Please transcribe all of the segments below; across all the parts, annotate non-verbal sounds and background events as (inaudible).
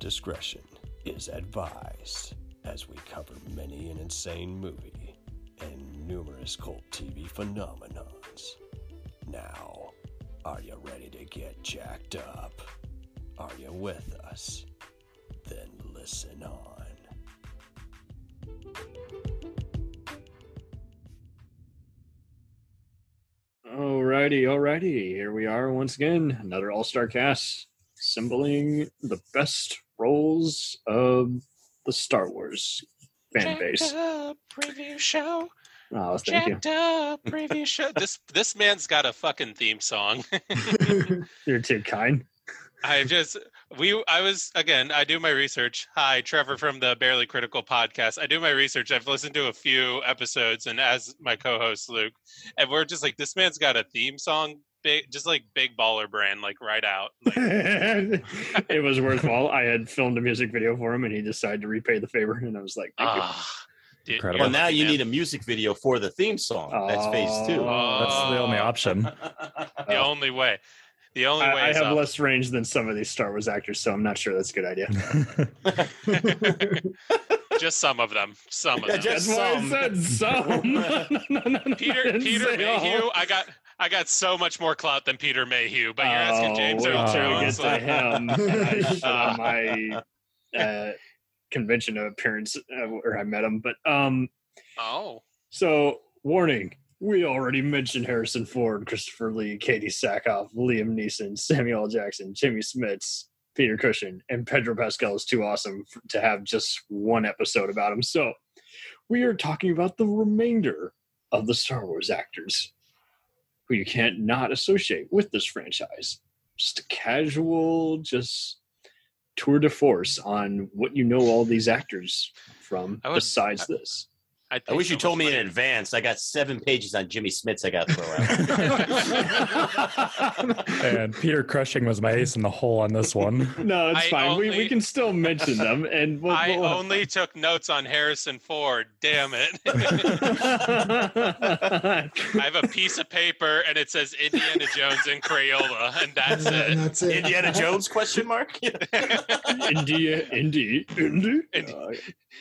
discretion is advised as we cover many an insane movie and numerous cult TV phenomenons. Now, are you ready to get jacked up? Are you with us? Then listen on. Alrighty, alrighty. Here we are once again, another All Star cast, assembling the best roles of the Star Wars fan base. Jacked up preview show. Oh, thank you. Jacked up (laughs) preview show. This this man's got a fucking theme song. (laughs) You're too kind. I just we I was again. I do my research. Hi, Trevor from the Barely Critical podcast. I do my research. I've listened to a few episodes, and as my co-host Luke, and we're just like, this man's got a theme song, big, just like big baller brand, like right out. Like, (laughs) it was worthwhile. I had filmed a music video for him, and he decided to repay the favor, and I was like, thank you. ah, dude, Well, Well, now you man. need a music video for the theme song. That's phase two. Oh. That's the only option. (laughs) the only way. The only way I, I have up. less range than some of these Star Wars actors, so I'm not sure that's a good idea. (laughs) just some of them. Some of Yeah, them. just- That's why I said some. No, no, no, no, I Peter didn't Peter say all. I got I got so much more clout than Peter Mayhew, but you're asking Oh, James Earl Jones. get to like- (laughs) him. and I (laughs) shut on my uh, convention appearance uh, where I met him. But um, oh, so warning: we already mentioned Harrison Ford, Christopher Lee, Katee Sackhoff, Liam Neeson, Samuel L. Jackson, Jimmy Smits, Peter Cushing, and Pedro Pascal is too awesome f- to have just one episode about him. So we are talking about the remainder of the Star Wars actors who you can't not associate with this franchise. Just a casual, just tour de force on what you know all these actors from I would- besides this. I'd I wish so you told much me in advance. I got seven pages on Jimmy Smits I got to throw out. (laughs) and Peter Cushing was my ace in the hole on this one. No, it's I fine. we, we can still mention them, and we'll, I we'll- only took notes on Harrison Ford. Damn it! (laughs) I have a piece of paper and it says Indiana Jones and Crayola, and that's and, it. that's it. Indiana Jones question mark? (laughs) India, Indy, Indy. Indy. Uh,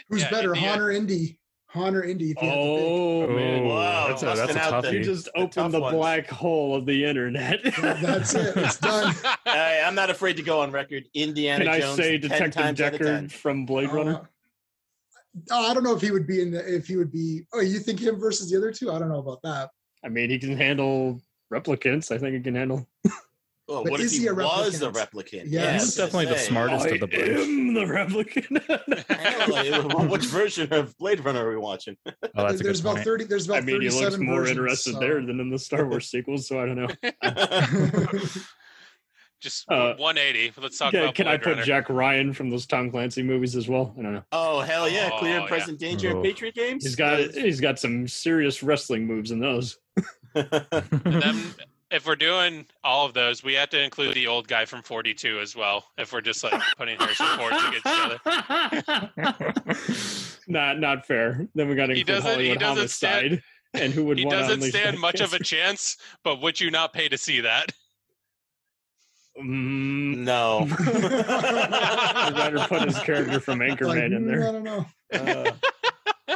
Who's Yeah, better, India. Han or Indy? Han or Indy? If you had to oh man, Oh, Wow, that's a, that's a out the- you just opened the ones. black hole of the internet. (laughs) That's it. It's (laughs) done. I, I'm not afraid to go on record. Indiana Jones. Can I Jones. say Detective times out of Deckard from Blade Runner? Uh, oh, I don't know if he would be in the. If he would be. Oh, you think him versus the other two? I don't know about that. I mean, he can handle replicants. I think he can handle. Oh, But what if he, he a was a replicant? replicant? Yeah, I he's definitely the smartest I of the bunch. am the replicant. Like, (laughs) Which version of Blade Runner are we watching? Oh, that's a there's good about point. thirty. There's about I mean, he looks more versions, interested so- there than in the Star Wars sequels. So I don't know. (laughs) (laughs) Just Uh, 180. Let's talk Yeah, about can I put Runner. Jack Ryan from those Tom Clancy movies as well? I don't know. oh hell yeah! Oh, Clear and yeah. present danger Oh. in Patriot games. He's got he's got some serious wrestling moves in those. And then, if we're doing all of those, we have to include the old guy from 42 as well. If we're just like putting Harrison Ford against each other. (laughs) (laughs) not not fair. Then we got to include doesn't- he Hollywood doesn't stand- homicide. and who would He doesn't stand that much of a chance, but would you not pay to see that? Mm, no. (laughs) I'd rather put his character from Like, Anchorman in mm, I there. don't know. Uh,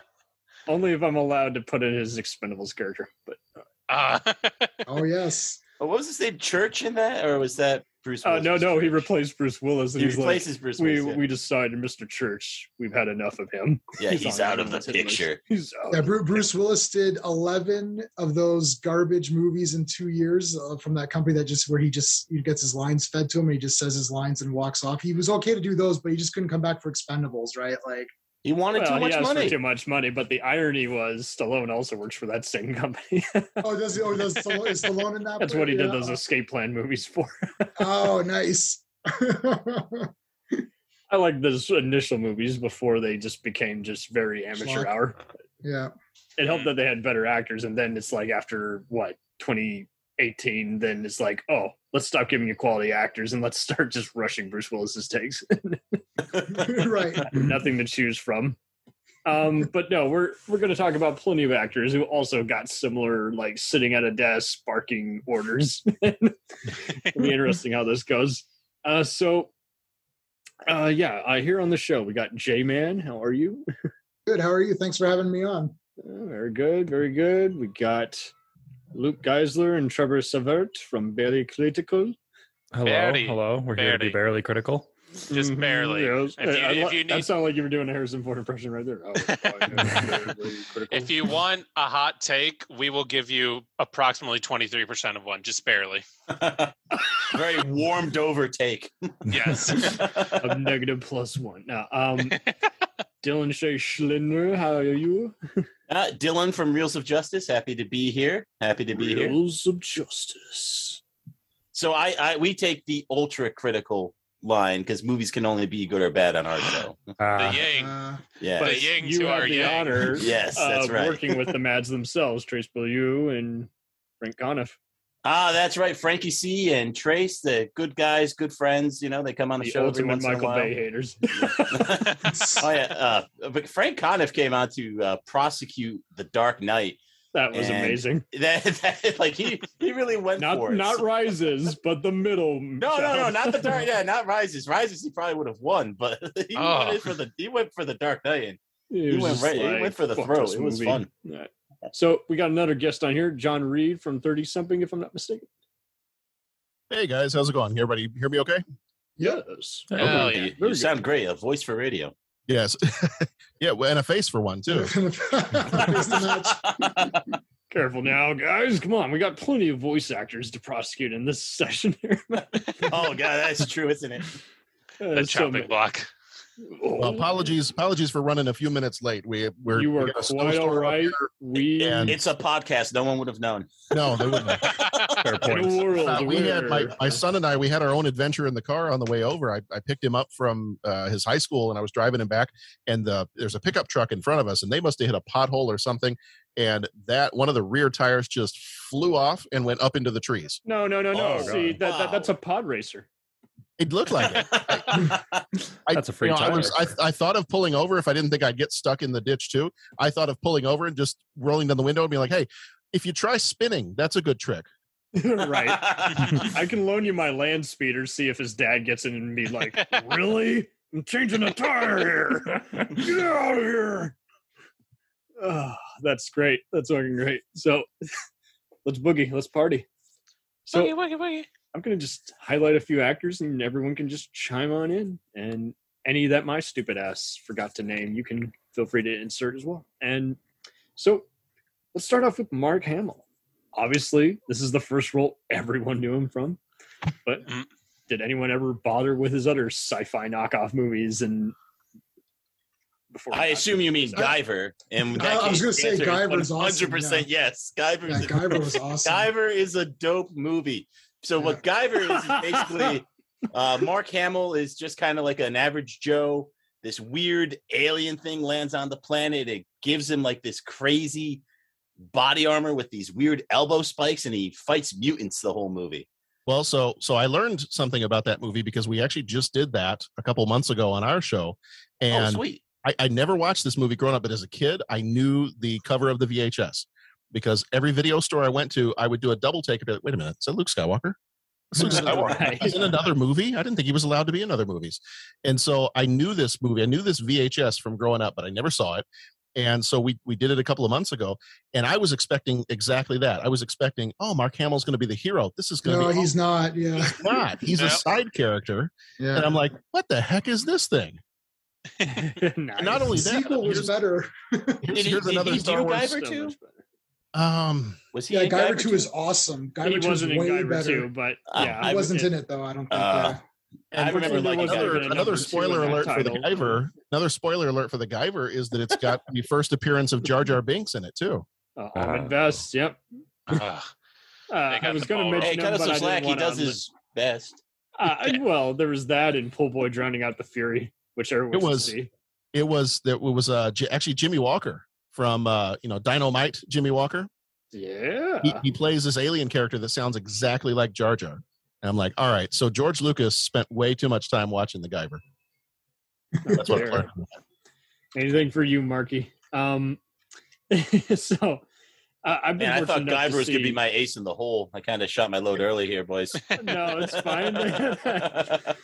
only if I'm allowed to put in his Expendables character. But Uh, (laughs) Oh yes. Oh, what was his name? Church in that, or was that Bruce? uh, Willis? no, no, he replaced Bruce Willis, and He he's like, replaces Bruce we Willis. we decided, Mr. Church, we've had enough of him. yeah, (laughs) yeah he's, on out of the everyone's hit list. picture. He's out. Yeah, Bru- Bruce Willis did 11 of those garbage movies in two years uh, from that company that just where he just he gets his lines fed to him and he just says his lines and walks off. He was okay to do those, but he just couldn't come back for Expendables, right? Like, He wanted Well, too he much asked money. for too much money, but the irony was Stallone also works for that same company. (laughs) oh, does oh does Stallone, is Stallone in that? That's what he did Yeah. those escape plan movies for. (laughs) Oh, nice. (laughs) I like those initial movies before they just became just very amateur Schlock. hour. yeah. It helped mm. that they had better actors, and then it's like after what 2018, then it's like, oh, let's stop giving you quality actors and let's start just rushing Bruce Willis's takes. (laughs) (laughs) right. Nothing to choose from. Um, but no, we're we're going to talk about plenty of actors who also got similar, like sitting at a desk barking orders. (laughs) It'll be interesting how this goes. Uh, so Uh, yeah, uh, here on the show we got Jay Man. How are you? Good. How are you? Thanks for having me on. Uh, very good, very good. We got Luke Geisler and Trevor Savert from Barely Critical. Hello, Barely. hello. We're here to be Barely. barely critical. Just Mhm, barely. yes. If you- I if li- you that need- sounded like you were doing a Harrison Ford impression right there. Oh, yeah, (laughs) barely critical. If you want a hot take, we will give you approximately 23% of one, just barely. (laughs) Very warmed over take. Yes. a negative plus one. Now, um, (laughs) Dylan J Schlender, how are you? Uh, Dylan from Reels of Justice, happy to be here. Happy to be here. Reels of Justice. So I, I we take the ultra critical line because movies can only be good or bad on our (gasps) show. The Uh, yang. Uh, Yeah. The But yang you to have our the yang. honor (laughs) Yes, that's of right. working with the (laughs) Mads themselves, Trace Beaulieu and Frank Conniff, Ah, that's right. Frankie C and Trace, the good guys, good friends. You know, they come on the, the show every ultimate once in a Michael while. Bay haters. (laughs) oh yeah, uh, but Frank Conniff came out to uh, prosecute The Dark Knight. That was And- amazing. (laughs) That, that like he he really went Not for it. not (laughs) rises, but the middle. No, no, no, not the dark. Yeah, not rises. Rises, he probably would have won, but (laughs) he Oh. went for the he went for the Dark Knight. And He went just right- he went for the fuck throat. It was movie. fun. Yeah. So we got another guest on here, John Reed from Thirty Something, if I'm not mistaken. Hey guys, how's it going? Everybody hear me okay? Yes. Hell Oh, yeah. you, Very you sound great. A voice for radio. Yes. (laughs) yeah, and a face for one too. (laughs) Face the match. (laughs) Careful now, guys. Come on, we got plenty of voice actors to prosecute in this session here. oh god, that's true, isn't it? Uh, The so chopping ma- block. Well, apologies, apologies for running a few minutes late. We we're you we were got a quite snowstorm all up right. We And- It's a podcast. No one would have known. No, they wouldn't. (laughs) fair in point. Uh, we had my, my son and I. We had our own adventure in the car on the way over. I, I picked him up from uh, his high school, and I was driving him back. And the, there's a pickup truck in front of us, and they must have hit a pothole or something. And that one of the rear tires just flew off and went up into the trees. no, no, no, no. Oh, See, God. that, that that's a pod racer. It looked like it. I, (laughs) That's a free you know, I tire. was I, I thought of pulling over if I didn't think I'd get stuck in the ditch too. I thought of pulling over and just rolling down the window and being like, "Hey, if you try spinning, that's a good trick." (laughs) right. (laughs) I can loan you my land speeder, see if his dad gets in and be like, Really? I'm changing a tire here. Get out of here. Oh, that's great. That's fucking great. So let's boogie. Let's party. So Woogie, woogie, woogie. I'm gonna just highlight a few actors and everyone can just chime on in. And any that my stupid ass forgot to name, you can feel free to insert as well. And so let's start off with Mark Hamill. Obviously, this is the first role everyone knew him from. But Mm. did anyone ever bother with his other sci-fi knockoff movies and before I assume you mean I- Guyver. And I- I was gonna say Guyver's awesome, Hundred percent, yes. Guyver. yeah, Guyver was (laughs) awesome. Guyver is a dope movie. So what Guyver is, is basically (laughs) uh, Mark Hamill is just kind of like an average Joe. This weird alien thing lands on the planet. It gives him like this crazy body armor with these weird elbow spikes, and he fights mutants the whole movie. Well, so so I learned something about that movie because we actually just did that a couple months ago on our show, oh, sweet. I, I never watched this movie growing up, but as a kid, I knew the cover of the VHS because every video store I went to, I would do a double take and be like, wait a minute, is that Luke Skywalker? Is (laughs) Luke Skywalker Right. He's in another movie? I didn't think he was allowed to be in other movies. And so I knew this movie. I knew this VHS from growing up, but I never saw it. And so we we did it a couple of months ago, and I was expecting exactly that. I was expecting, oh, Mark Hamill's going to be the hero. This is going to No, be. No, he's not. Yeah, He's not. He's a side character, yeah. and I'm like, what the heck is this thing? (laughs) nice. Not only the that, sequel was better. Here's, Did he- here's did another he Star do Wars. Guyver So much better. Um, Was he? Yeah, in Guyver Two is awesome. Guyver he Two is wasn't in way Guyver better. too, but Uh, yeah, He I- wasn't in it though. I don't think. Uh, yeah. I remember there liking wasn't Guyver. another another spoiler in that alert for the. Guyver. Another spoiler alert for the Guyver is that it's got the first appearance of Jar Jar Binks in it too. uh, Ahmed Best. Yep. Ugh. Uh, I was going to mention Hey, him, cut us but some I slack. didn't He does to. his best. Uh, (laughs) well, there was that and Pool Boy drowning out the Fury, which everyone It should was- see. It was that it was uh, actually Jimmy Walker from uh, you know Dynamite. Jimmy Walker. Yeah. He, he plays this alien character that sounds exactly like Jar Jar. And I'm like, all right. So George Lucas spent way too much time watching the Guyver. That's what I Fair. learned. Anything for you, Marky? Um, (laughs) so uh, I've been. Man, I thought fortunate Guyver to was gonna be my ace in the hole. I kind of shot my load early here, boys. (laughs) No, it's fine. (laughs)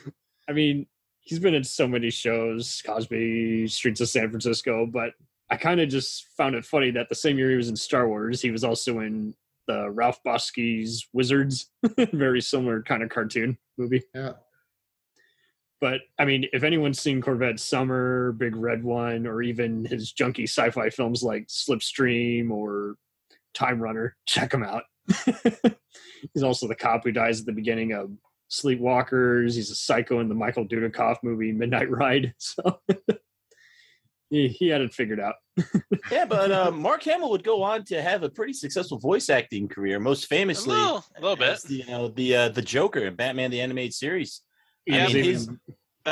I mean, he's been in so many shows, Cosby, Streets of San Francisco, but I kind of just found it funny that the same year he was in Star Wars, he was also in the Ralph Bakshi's Wizards, (laughs) very similar kind of cartoon movie. Yeah. But I mean, if anyone's seen Corvette Summer, Big Red One, or even his junky sci-fi films like Slipstream or Time Runner, check him out. (laughs) He's also the cop who dies at the beginning of Sleepwalkers. He's a psycho in the Michael Dudikoff movie Midnight Ride. (laughs) So he, he had it figured out. (laughs) Yeah, but uh, Mark Hamill would go on to have a pretty successful voice acting career. Most A famously, little, a little bit. as the, you know, the uh, the Joker in Batman the Animated Series. I Yeah, mean, his, even,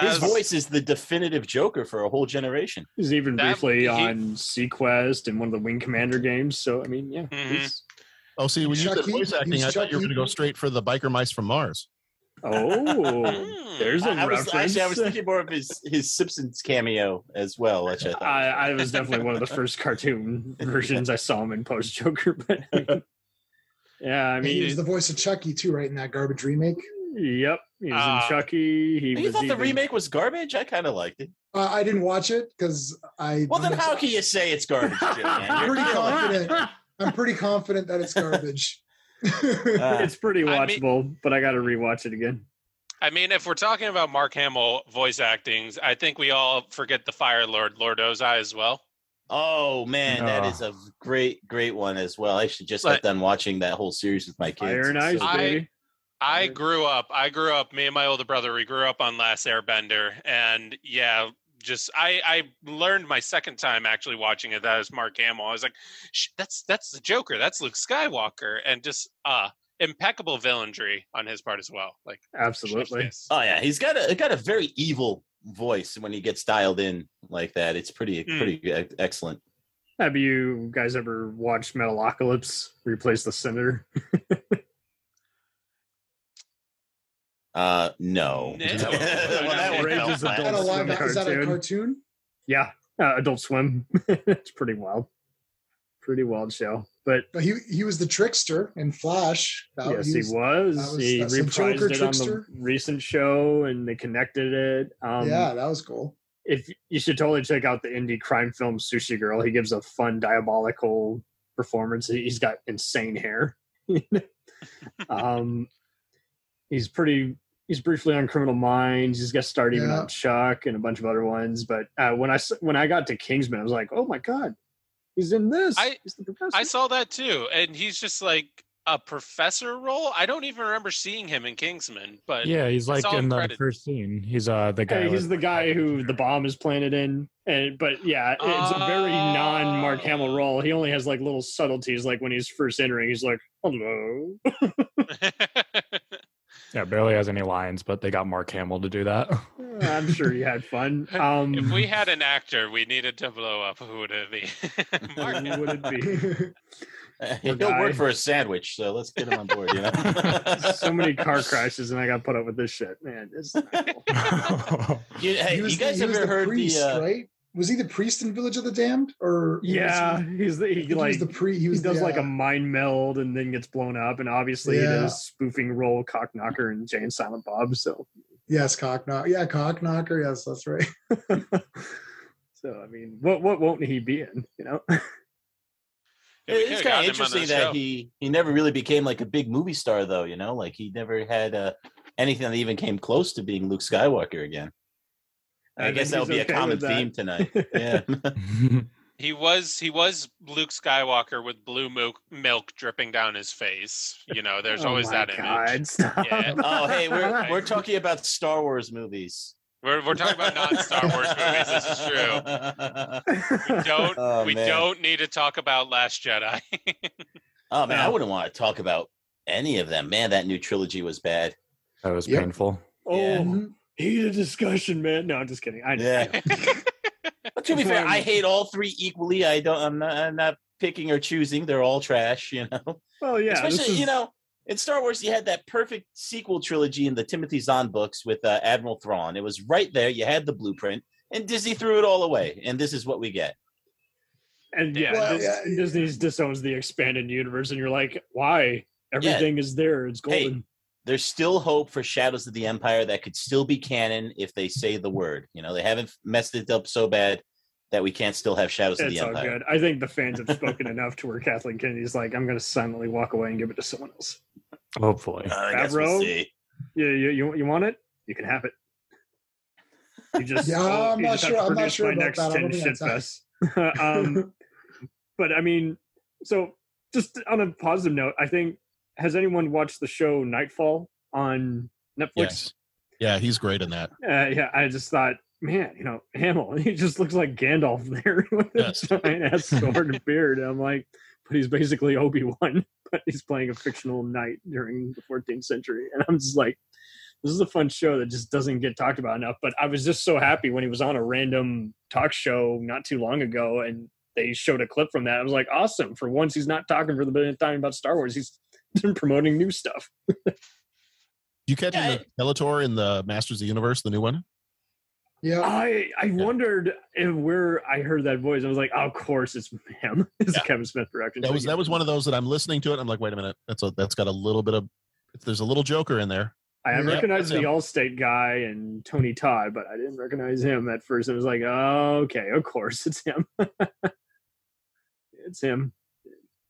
his voice is the definitive Joker for a whole generation. he's even that- briefly he- on SeaQuest and one of the Wing Commander games. So I mean, yeah, Mhm. he's- Oh, see, when you said voice acting, I thought you were going to go straight for the biker mice from Mars. Oh, Hmm. there's a I, I was reference. actually I was thinking more of his his Simpsons cameo as well, which I thought. I, I was definitely one of the first cartoon (laughs) versions I saw him in post Joker, (laughs) but I mean, yeah, I he mean, was the voice of Chucky too, right in that garbage remake. yep, he was Ah. in Chucky. He you was thought the remake was garbage? I kind of liked it. Uh, I didn't watch it because I. Well, then how can you say it's garbage, Jim? I'm pretty confident. I'm pretty confident that it's garbage. Uh, It's pretty I mean- watchable, but I got to rewatch it again. I mean, if we're talking about Mark Hamill voice actings, I think we all forget the Fire Lord, Lord Ozai as well. Oh man, that Ah. is a great, great one as well. I actually just But- got done watching that whole series with my kids. Fire and Ice, so I- I grew up. I grew up. Me and my older brother. We grew up on Last Airbender, and yeah, just I I learned my second time actually watching it. That was Mark Hamill. I was like, that's that's the Joker. That's Luke Skywalker, and just uh impeccable villainry on his part as well. Like Absolutely. Oh yeah, he's got a got a very evil voice when he gets dialed in like that. It's pretty Mm. pretty e- excellent. Have you guys ever watched Metalocalypse? Replace the Senator? (laughs) Uh, no. No. (laughs) well, that one Outrageous felt Is that bad. a Adult live? Swim Is that a cartoon. cartoon? Yeah, uh, Adult Swim. (laughs) it's pretty wild. Pretty wild show. But But he he was the trickster in Flash. That- yes, he was. that was- he that's the reprised Joker it on the trickster. recent show, and they connected it. Um, yeah, that was cool. if you should totally check out the indie crime film Sushi Girl. He gives a fun, diabolical performance. He- He's got insane hair. (laughs) um, he's pretty. He's briefly on Criminal Minds. He's got started even Yeah. on Chuck and a bunch of other ones. But uh, when I s- when I got to Kingsman, I was like, oh my god, he's in this. I- he's the professor. I saw that too, and he's just like a professor role. I don't even remember seeing him in Kingsman, but Yeah, he's like in the credited. first scene. He's uh the guy. Hey, he's the guy who the bomb is planted in. And but yeah, it's a very non Mark Hamill Oh. role. He only has like little subtleties, like when he's first entering, he's like, "Hello." (laughs) (laughs) yeah, barely has any lines, but they got Mark Hamill to do that. (laughs) I'm sure he had fun. Um, if we had an actor we needed to blow up, who would it be? (laughs) Mark who would it be? (laughs) He'll guy. work for a sandwich, so let's get him on board. You know. so many car crashes, and I got put up with this shit, man. It's not cool. You, hey, you guys he was ever the heard priest, the? Uh, right? Was he the priest in Village of the Damned? Or yeah, was he's the, he, he, he like was the pre. He, he does the, like a uh, mind meld and then gets blown up, and obviously he Yeah. does spoofing role cock knocker and Jane Silent Bob. So yes, cock knocker. Yeah, cock knocker. Yes, that's right. (laughs) so I mean, what what won't he be in? You know? (laughs) Yeah, it's kind of interesting that show. he he never really became like a big movie star, though. You know, like he never had uh, anything that even came close to being Luke Skywalker again. I, I guess that'll he's be a common theme tonight. Yeah. (laughs) (laughs) He was he was Luke Skywalker with blue milk milk dripping down his face. You know, there's Oh always my that God, image. stop. Yeah. (laughs) oh, hey, we're we're talking about Star Wars movies. We're we're talking about non Star Wars movies. This is true. We don't Oh, we man. don't need to talk about Last Jedi. Oh man, I wouldn't want to talk about any of them. Man, that new trilogy was bad. that was Yep. painful. oh, Yeah. Mhm. heated discussion, man. No, I'm just kidding. I Yeah. (laughs) But to be fair, I hate all three equally. I don't. I'm not, I'm not picking or choosing. They're all trash. You know. Well, yeah, Especially, is- you know, in Star Wars, you had that perfect sequel trilogy in the Timothy Zahn books with uh, Admiral Thrawn. It was right there. You had the blueprint, and Disney threw it all away. And this is what we get. and yeah, Well, Dis- yeah, yeah. Disney's disowns the expanded universe, and you're like, why? Everything is there. It's Hey, golden. There's still hope for Shadows of the Empire that could still be canon if they say the word. You know, they haven't messed it up so bad that we can't still have Shadows of It's the all Empire. good. I think the fans have spoken enough to where Kathleen Kennedy's like, I'm going to silently walk away and give it to someone else. Hopefully. Uh, I we'll see. Yeah, you, you, you want it? You can have it. You just, (laughs) Yeah, oh, I'm you not just sure- I'm not sure my about next that. I 10 don't think shit that's fests. (laughs) um, but I mean, so just on a positive note, I think, has anyone watched the show Nightfall on Netflix? Yes. Yeah, he's great in that. Uh, yeah, I just thought, man, you know, Hamill, (laughs) he just looks like Gandalf there (laughs) with Yes. a giant ass sword and beard. And I'm like, but he's basically Obi Wan, (laughs) but he's playing a fictional knight during the 14th century. And I'm just like, this is a fun show that just doesn't get talked about enough. But I was just so happy when he was on a random talk show not too long ago and they showed a clip from that. I was like, awesome. For once, he's not talking for the billionth time about Star Wars. He's (laughs) promoting new stuff. You catch Yeah, him in Bellator in the Masters of the Universe, the new one? Yeah. I I wondered if where I heard that voice. I was like, oh, of course it's him. (laughs) it's Yeah. Kevin Smith direction. That was that was one of those that I'm listening to it. I'm like, wait a minute, that's a that's got a little bit of there's a little Joker in there. I Yeah, recognized the him. Allstate guy and Tony Todd, but I didn't recognize him at first. I was like, oh, okay, of course it's him. (laughs) it's him.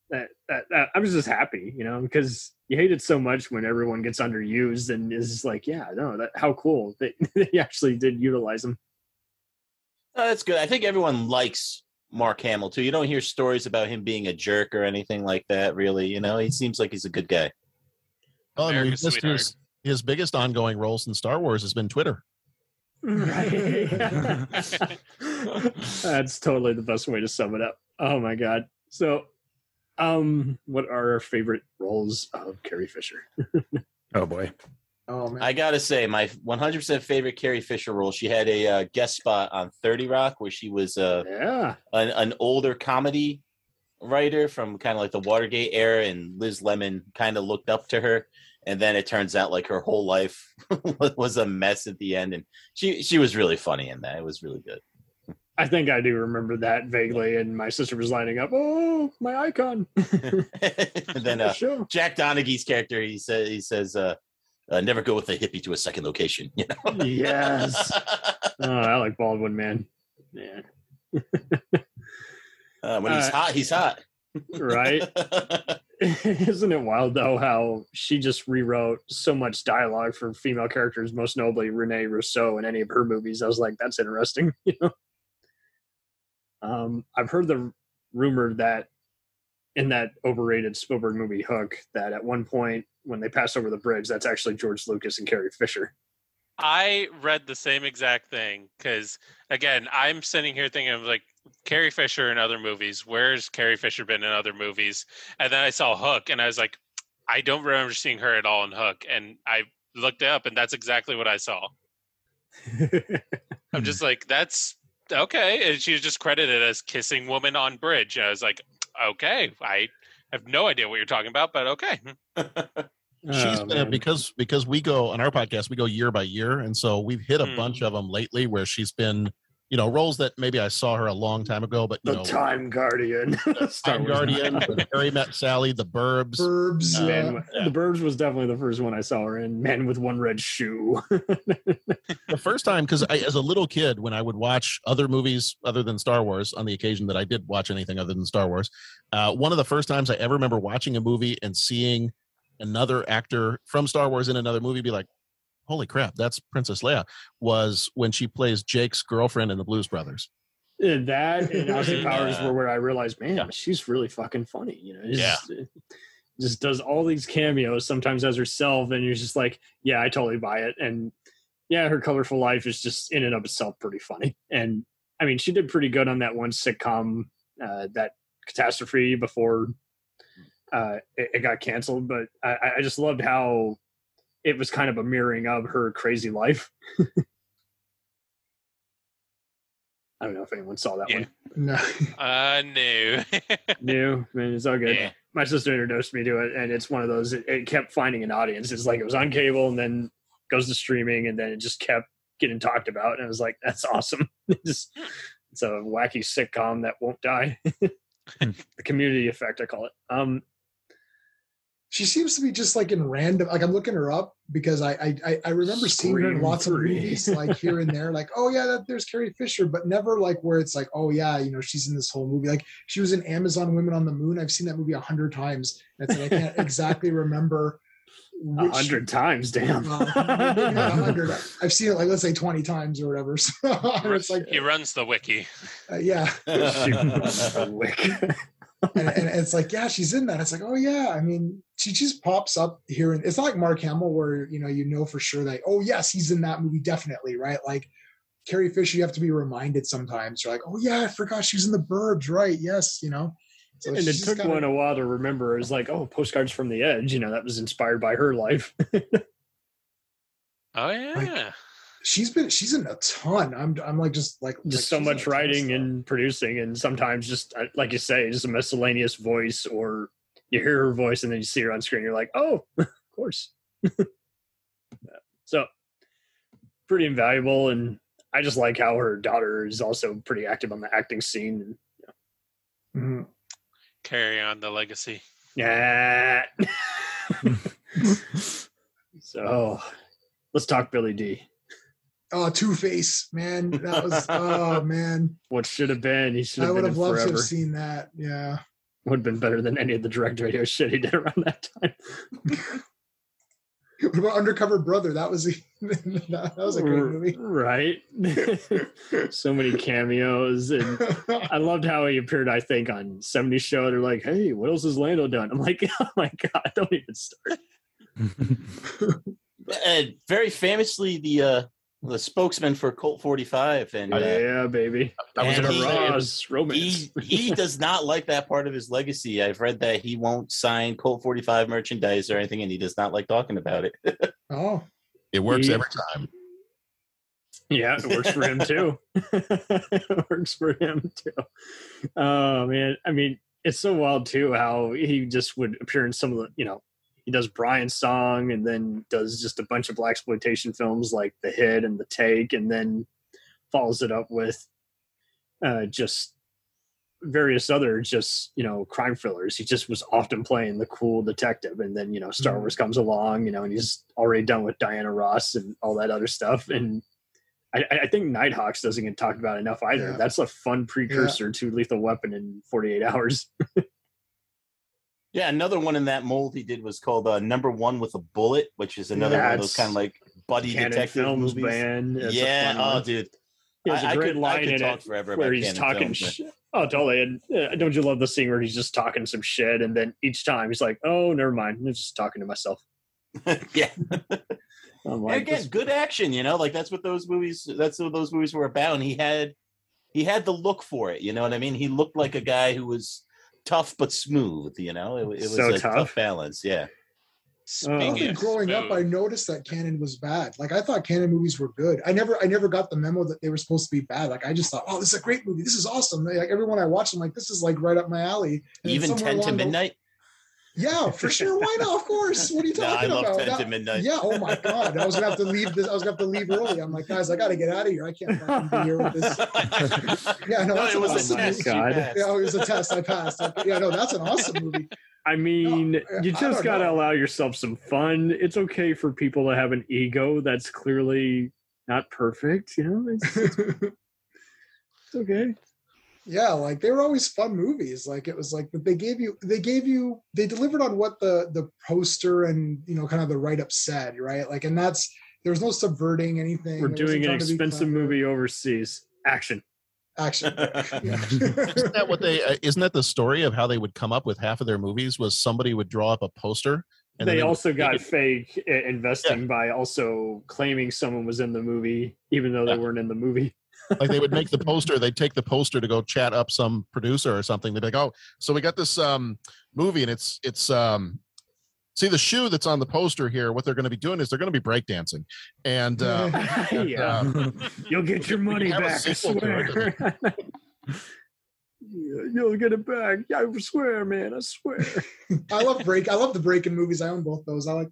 That, that that I was just happy, you know, because you hate it so much when everyone gets underused and is like, yeah, no, that how cool (laughs) that they actually did utilize him. Oh, that's good. I think everyone likes Mark Hamill too. You don't hear stories about him being a jerk or anything like that. Really, you know, he seems like he's a good guy. Oh, and we America's missed sweetheart. his, his biggest ongoing roles in Star Wars has been Twitter. Right. (laughs) (laughs) That's totally the best way to sum it up. Oh my god. So um what are our favorite roles of Carrie Fisher? (laughs) Oh boy. Oh man. I gotta say, my 100% favorite Carrie Fisher role. She had a uh, guest spot on 30 Rock where she was uh, Yeah. an, an older comedy writer from kind of like the Watergate era, and Liz Lemon kind of looked up to her. And then it turns out like her whole life (laughs) was a mess at the end, and she she was really funny in that. It was really good. I think I do remember that vaguely and my sister was lining up, "Oh, my icon." (laughs) and then uh, Sure. Jack Donaghy's character, he says he says, uh, uh, "Never go with a hippie to a second location." You know. Yes. (laughs) Oh, I like Baldwin, man. Yeah. Uh, when he's Uh, hot, he's hot. Right. (laughs) Isn't it wild though how she just rewrote so much dialogue for female characters, most notably Renee Rousseau in any of her movies? I was like, that's interesting. You know. Um, I've heard the rumor that in that overrated Spielberg movie Hook, that at one point when they pass over the bridge, that's actually George Lucas and Carrie Fisher. I read the same exact thing because again, I'm sitting here thinking of like Carrie Fisher in other movies. Where's Carrie Fisher been in other movies? And then I saw Hook, and I was like, I don't remember seeing her at all in Hook. And I looked it up, and that's exactly what I saw. (laughs) I'm just like, that's okay. And she was just credited as kissing woman on bridge. I was like, okay, I have no idea what you're talking about, but okay. (laughs) She's Oh, been a, because because we go on our podcast we go year by year and so we've hit a Hmm. bunch of them lately where she's been you know roles that maybe I saw her a long time ago but you the know Time Guardian, (laughs) Time Guardian, Harry Met Sally, The Burbs. Burbs. Uh, Man, yeah. the Burbs was definitely the first one I saw her in. Man with one red shoe. (laughs) The first time because as a little kid when I would watch other movies other than Star Wars on the occasion that I did watch anything other than Star Wars, uh, one of the first times I ever remember watching a movie and seeing another actor from Star Wars in another movie be like, "Holy crap, that's Princess Leia!" was when she plays Jake's girlfriend in the Blues Brothers. And that (laughs) and Austin Powers Yeah. were where I realized, man, Yeah. she's really fucking funny. You know, it's Yeah. just, just does all these cameos sometimes as herself, and you're just like, yeah, I totally buy it. And yeah, her colorful life is just in and of itself pretty funny. And I mean, she did pretty good on that one sitcom, uh, that catastrophe before uh, it, it got canceled. But I, I just loved how it was kind of a mirroring of her crazy life. (laughs) I don't know if anyone saw that Yeah. one. No. (laughs) Uh, no. (laughs) New, I mean, it's all good. yeah. My sister introduced me to it, and it's one of those. It, it kept finding an audience. It's like it was on cable, and then goes to streaming, and then it just kept getting talked about. And I was like, "That's awesome!" It just, it's a wacky sitcom that won't die. the community effect, I call it. Um, she seems to be just like in random. Like I'm looking her up because I I I- I remember seeing her in Scream lots of movies like here and there. Like oh yeah, that, there's Carrie Fisher, but never like where it's like oh yeah, you know she's in this whole movie. Like she was in Amazon Women on the Moon. I've seen that movie a hundred times. And it's like I can't (laughs) exactly remember. A hundred times, damn. well, maybe not a hundred. I've seen it like let's say twenty times or whatever. (laughs) So it's like he runs the wiki. uh, yeah, (laughs) She runs the wick. and, and it's like yeah, she's in that. It's like oh yeah. I mean, she just pops up here, and it's not like Mark Hamill where you know you know for sure that oh yes, he's in that movie definitely right. Like Carrie Fisher, you have to be reminded sometimes. You're like oh yeah, I forgot she was in the Burbs, right? Yes, you know. So and it took kinda- one a while to remember. It was like, oh, postcards from the edge. You know, that was inspired by her life. (laughs) Oh yeah. She's been she's in a ton. I'm I'm like just like like, just so she's in a much writing and producing, and sometimes just uh, like you say, just a miscellaneous voice, or you hear her voice and then you see her on screen. You're like, oh, (laughs) of course. (laughs) So pretty invaluable, and I just like how her daughter is also pretty active on the acting scene. Mhm. Carry on the legacy. Yeah. (laughs) so let's talk Billy Dee Oh, Two Face, man, that was (laughs) oh man. What should have been? He should I have would have loved to have seen that. Yeah. Would have been better than any of the direct radio shit he did around that time. (laughs) What about Undercover Brother? That was a, (laughs) that was a great movie. Right. so many cameos. And I loved how he appeared, I think, on 70 Show. They're like, hey, what else has Lando done? I'm like, oh my God, don't even start. and very famously, the uh, the spokesman for Colt 45, and uh, yeah, baby. That was a he- Ross romance. he he (laughs) does not like that part of his legacy. I've read that he won't sign Colt 45 merchandise or anything, and he does not like talking about it. (laughs) oh, It works He- every time. Yeah, it works for him too. (laughs) it works for him too. Oh man, I mean, it's so wild too how he just would appear in some of the, you know, he does Brian's song and then does just a bunch of black exploitation films like The Hit and The Take, and then follows it up with uh, just various other just you know crime thrillers. He just was often playing the cool detective, and then you know Star Mhm. Wars comes along, you know, and he's already done with Diana Ross and all that other stuff, and I, I think Nighthawks doesn't get talked about enough either. Yeah. That's a fun precursor to Lethal Weapon in 48 hours. (laughs) yeah, another one in that mold he did was called uh, Number One with a Bullet, which is another one of those kind of like buddy detective Films movies. band. Yeah, oh dude, He has a I- I great could- I line could in talk it forever where he's Cannon talking Films, shit. Oh, totally. And uh, don't you love the scene where he's just talking some shit, and then each time he's like, "Oh, never mind. I'm just talking to myself." (laughs) yeah. (laughs) Like, again, this- good action. You know, like that's what those movies. That's what those movies were about. And he had, he had the look for it. You know what I mean? He looked like a guy who was tough but smooth. You know, it, it was So a tough. tough. balance. Yeah. I Speaking think of growing up, I noticed that Cannon was bad. Like I thought Cannon movies were good. I never, I never got the memo that they were supposed to be bad. Like I just thought, oh, this is a great movie. This is awesome. Like everyone I watched, I'm like, this is like right up my alley. And Even ten to along the- midnight. Yeah, for sure. Why not? Of course. What are you (laughs) talking No, I talking love about? 10 to midnight. Yeah. Oh my god. I was gonna have to leave this. I was gonna have to leave early. I'm like, guys, I got to get out of here. I can't fucking be here with this. (laughs) Yeah, no, no, that's it was awesome. a test. Oh you God. Yeah, it was a test. I passed. Yeah, no, that's an awesome movie. I mean, No, you just got to know. allow yourself some fun. It's okay for people to have an ego that's clearly not perfect. You know, it's, it's (laughs) okay. Yeah like they were always fun movies like it was like they gave you they gave you they delivered on what the the poster and you know kind of the write-up said right like and that's there was no subverting anything We're doing an trying to be expensive movie overseas. Action. action (laughs) yeah. Isn't that what they? Uh, isn't that the story of how they would come up with half of their movies? Was somebody would draw up a poster, and then they also make got it- fake i- investing by also claiming someone was in the movie, even though they Yeah. weren't in the movie. Like they would make the poster. They'd take the poster to go chat up some producer or something. They'd be like, "Oh, so we got this um movie, and it's it's um." See the shoe that's on the poster here. What they're going to be doing is they're going to be breakdancing, and uh, (laughs) and, yeah. uh, (laughs) You'll get your money back, I sequel to it. swear. (laughs) You'll get it back. I swear, man. I swear. i love break i love the break in movies i own both those i like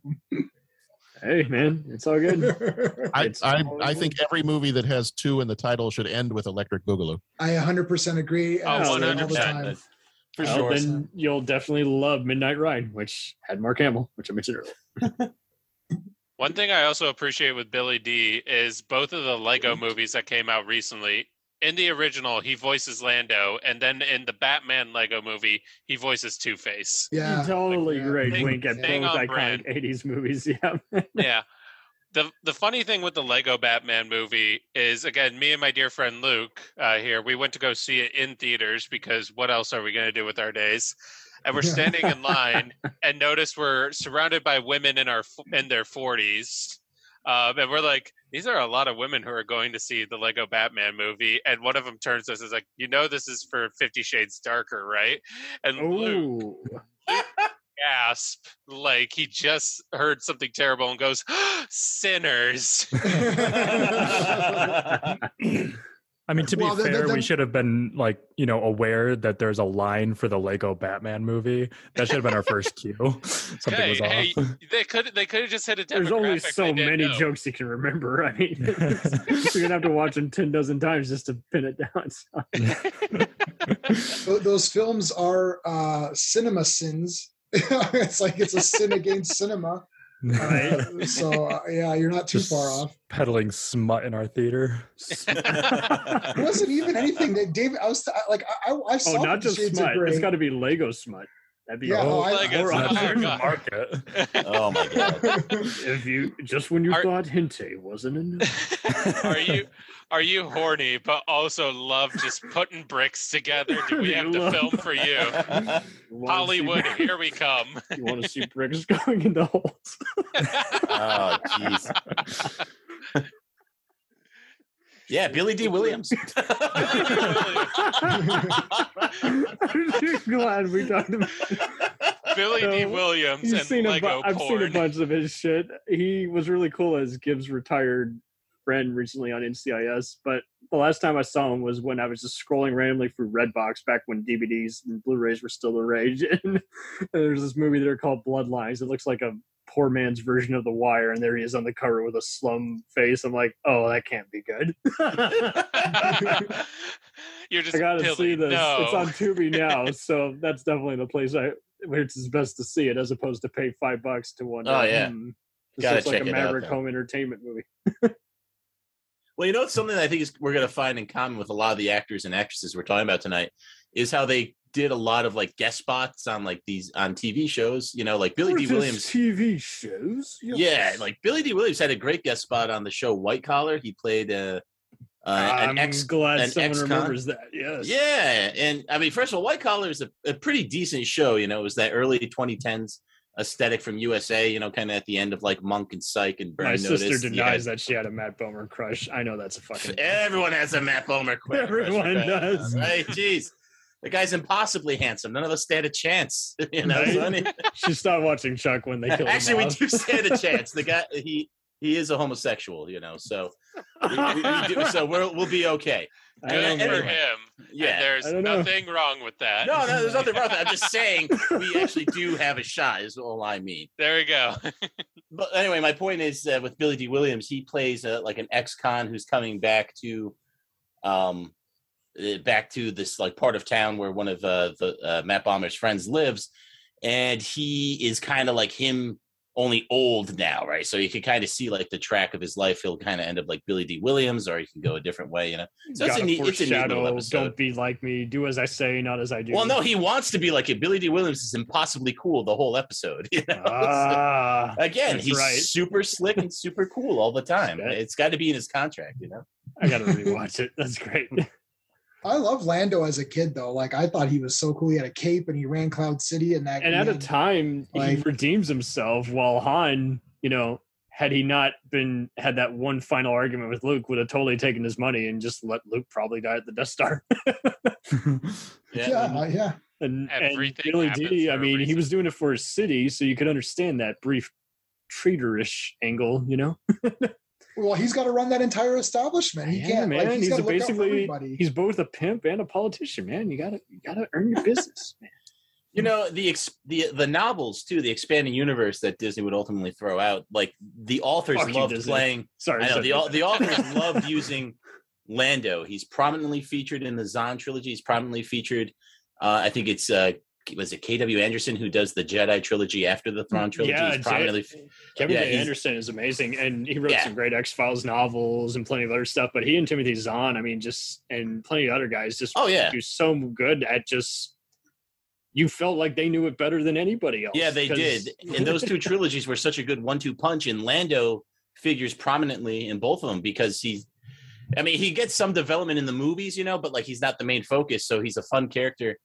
hey, man. It's all good. them (laughs) I, It's I all I think every movie that has two in the title should end with Electric Boogaloo. i 100% agree Oh, I say it all the 100%. for Well, sure. Then you'll definitely love Midnight Ride, which had Mark Hamill, which I mentioned earlier. (laughs) One thing I also appreciate with Billy Dee is both of the Lego movies that came out recently. In the original, he voices Lando, and then in the Batman Lego movie, he voices Two Face. Yeah. totally Yeah. great Thing- wink at thing both on iconic brand. 80s movies. (laughs) Yeah. yeah. The the funny thing with the Lego Batman movie is again, me and my dear friend Luke uh, here, we went to go see it in theaters because what else are we going to do with our days? And we're standing in line (laughs) and notice we're surrounded by women in our in their forties. Um, and we're like, these are a lot of women who are going to see the Lego Batman movie. And one of them turns to us and is like, you know, this is for Fifty Shades Darker, right? And Luke Ooh. gasp like he just heard something terrible and goes (gasps) sinners (laughs) (laughs) (laughs) I mean, to be Well, the- the- fair, we should have been like, you know, aware that there's a line for the Lego Batman movie. That should have been our first (laughs) cue. (laughs) Something hey, was hey, off. (laughs) they could they could have just hit a There's only so many know. jokes you can remember. I mean, you're gonna have to watch them ten dozen times just to pin it down. So, Those films are uh, cinema sins. it's like it's a sin against cinema. Uh, (laughs) so uh, yeah, you're not too Just far off. Peddling smut in our theater. (laughs) It wasn't even anything that David. I was like, I, I, I saw oh, not just smut. It's got to be Lego smut. That'd be Yeah, oh, oh, I- Lego or smut. other- Oh, market. (laughs) oh my god. if you just when you Are- thought hinte wasn't enough. (laughs) are you are you horny but also love just putting bricks together do we have to film for you (laughs) You wanna see- hollywood here we come You want to see bricks going into holes? oh jeez. Yeah, Billy Dee Williams. (laughs) I'm glad we talked about. billy dee (laughs) williams and seen a lego bu- I've seen a bunch of his shit. He was really cool as Gibbs' retired friend recently on NCIS. But the last time I saw him was when I was just scrolling randomly through Redbox back when DVDs and Blu-rays were still the rage. (laughs) And there's this movie there called Bloodlines. It looks like a poor man's version of The Wire, and there he is on the cover with a slum face. I'm like, oh, that can't be good. (laughs) you're just I gotta Billy, see this. no. It's on Tubi (laughs) now, so that's definitely the place I where it's best to see it, as opposed to pay five bucks to one. Oh, yeah. Hmm, this Gotta looks like check a it out, Maverick then. home entertainment movie. (laughs) Well, you know, it's something that I think is we're going to find in common with a lot of the actors and actresses we're talking about tonight is how they did a lot of like guest spots on like these on TV shows. You know, like Billy Dee Williams. TV shows. Yes. Yeah, like Billy Dee Williams had a great guest spot on the show White Collar. He played uh, uh, I'm an ex. glad an someone ex-con. remembers that. Yes. Yeah, and I mean, first of all, White Collar is a, a pretty decent show. You know, it was that early 2010s aesthetic from USA. You know, kind of at the end of like Monk and Psych and Burn My Notice. sister denies had- that she had a Matt Bomer crush. I know that's a fucking. Everyone has a Matt Bomer. crush, Everyone right? does. Right? Jeez. The guy's impossibly handsome. None of us stand a chance. (laughs) You know, Right? so I she stopped watching Chuck when they killed actually, we him off. do stand a (laughs) chance. The guy, he he is a homosexual. You know, so we, we, we do, so we'll we'll be okay. I good for know. anyway. him And Yeah. there's I don't know. nothing wrong with that No, no, there's nothing wrong with that. I'm just saying (laughs) we actually do have a shot. Is all I mean. there we go But anyway, my point is uh, with Billy Dee Williams, he plays uh, like an ex-con who's coming back to, um, back to this like part of town where one of uh, the uh, Matt Bomer's friends lives, and he is kind of like him, only old now, right? So you can kind of see like the track of his life. He'll kind of end up like Billy Dee Williams, or he can go a different way, you know. So it's a neat, it's a neat little episode. Don't be like me. Do as I say, not as I do. Well, no, he wants to be like it. Billy Dee Williams is impossibly cool the whole episode. (laughs) You know? Ah, Again, he's right. super slick and super cool all the time. It's got to be in his contract, you know. I gotta rewatch it. That's great. (laughs) I love Lando as a kid though. Like I thought he was so cool. He had a cape and he ran Cloud City and that. And at a man- time, he redeems himself. While Han, you know, had he not been had that one final argument with Luke, would have totally taken his money and just let Luke probably die at the Death Star. (laughs) yeah, uh, yeah. and, and Everything Billy happens D, for I a mean, he was doing it for his city, so you could understand that brief traitorish angle, you know? (laughs) Well, he's got to run that entire establishment. He Yeah, can't. man. Like, he's he's got a to look out for basically everybody. he's both a pimp and a politician, man. You gotta you gotta earn your business, (laughs) man. You know the ex- the the novels too, the expanding universe that Disney would ultimately throw out. Like the authors Fuck loved Disney. playing. Sorry, I know sorry. the the authors (laughs) loved using Lando. He's prominently featured in the Zahn trilogy. He's prominently featured Uh, I think it's uh, was it K.W. Anderson who does the Jedi trilogy after the Thrawn mm, trilogy. Yeah, He's prominently J- Kevin Yeah, Anderson is amazing, and he wrote Yeah. some great X Files novels and plenty of other stuff. But he and Timothy Zahn, I mean, just and plenty of other guys, just Oh, yeah. do so good at just. You felt like they knew it better than anybody else. Yeah, they did. And those two (laughs) trilogies were such a good one-two punch. And Lando figures prominently in both of them because he's, I mean, he gets some development in the movies, you know, but like he's not the main focus. So he's a fun character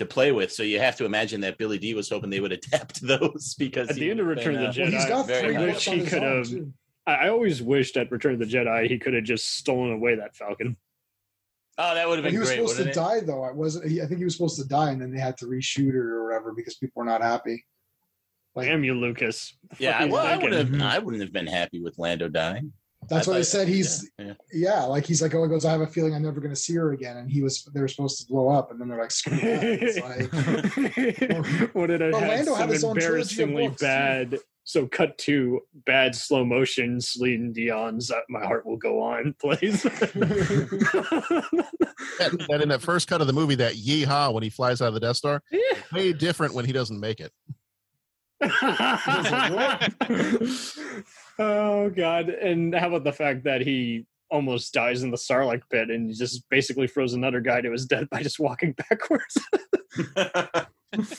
to play with. So you have to imagine that Billy Dee was hoping they would adapt (laughs) those because At the end of would've Return of the uh, Well, he's Jedi, got three nice. He could have- I, I always wished at Return of the Jedi he could have just stolen away that Falcon. Oh, that would have been he was great. supposed to it? die though. I wasn't. He, I think he was supposed to die, and then they had to reshoot it or whatever because people were not happy. Like Damn you, Lucas. Yeah, well, I wouldn't Mhm. have. I wouldn't have been happy with Lando dying. That's what I why they said he's yeah, yeah. like he's like oh he goes I have a feeling I'm never going to see her again, and he was they were supposed to blow up, and then they're like screw that. It's like, (laughs) what did I But have some his own trilogy of embarrassingly books, too. bad? So cut to bad slow motion Celine Dion's uh, "My Heart Will Go On" (laughs) plays. That, that in that first cut of the movie, that yeehaw when he flies out of the Death Star, (laughs) way different when he doesn't make it. Oh god! And how about the fact that he almost dies in the Sarlacc pit and he just basically froze another guy to his death by just walking (laughs) backwards?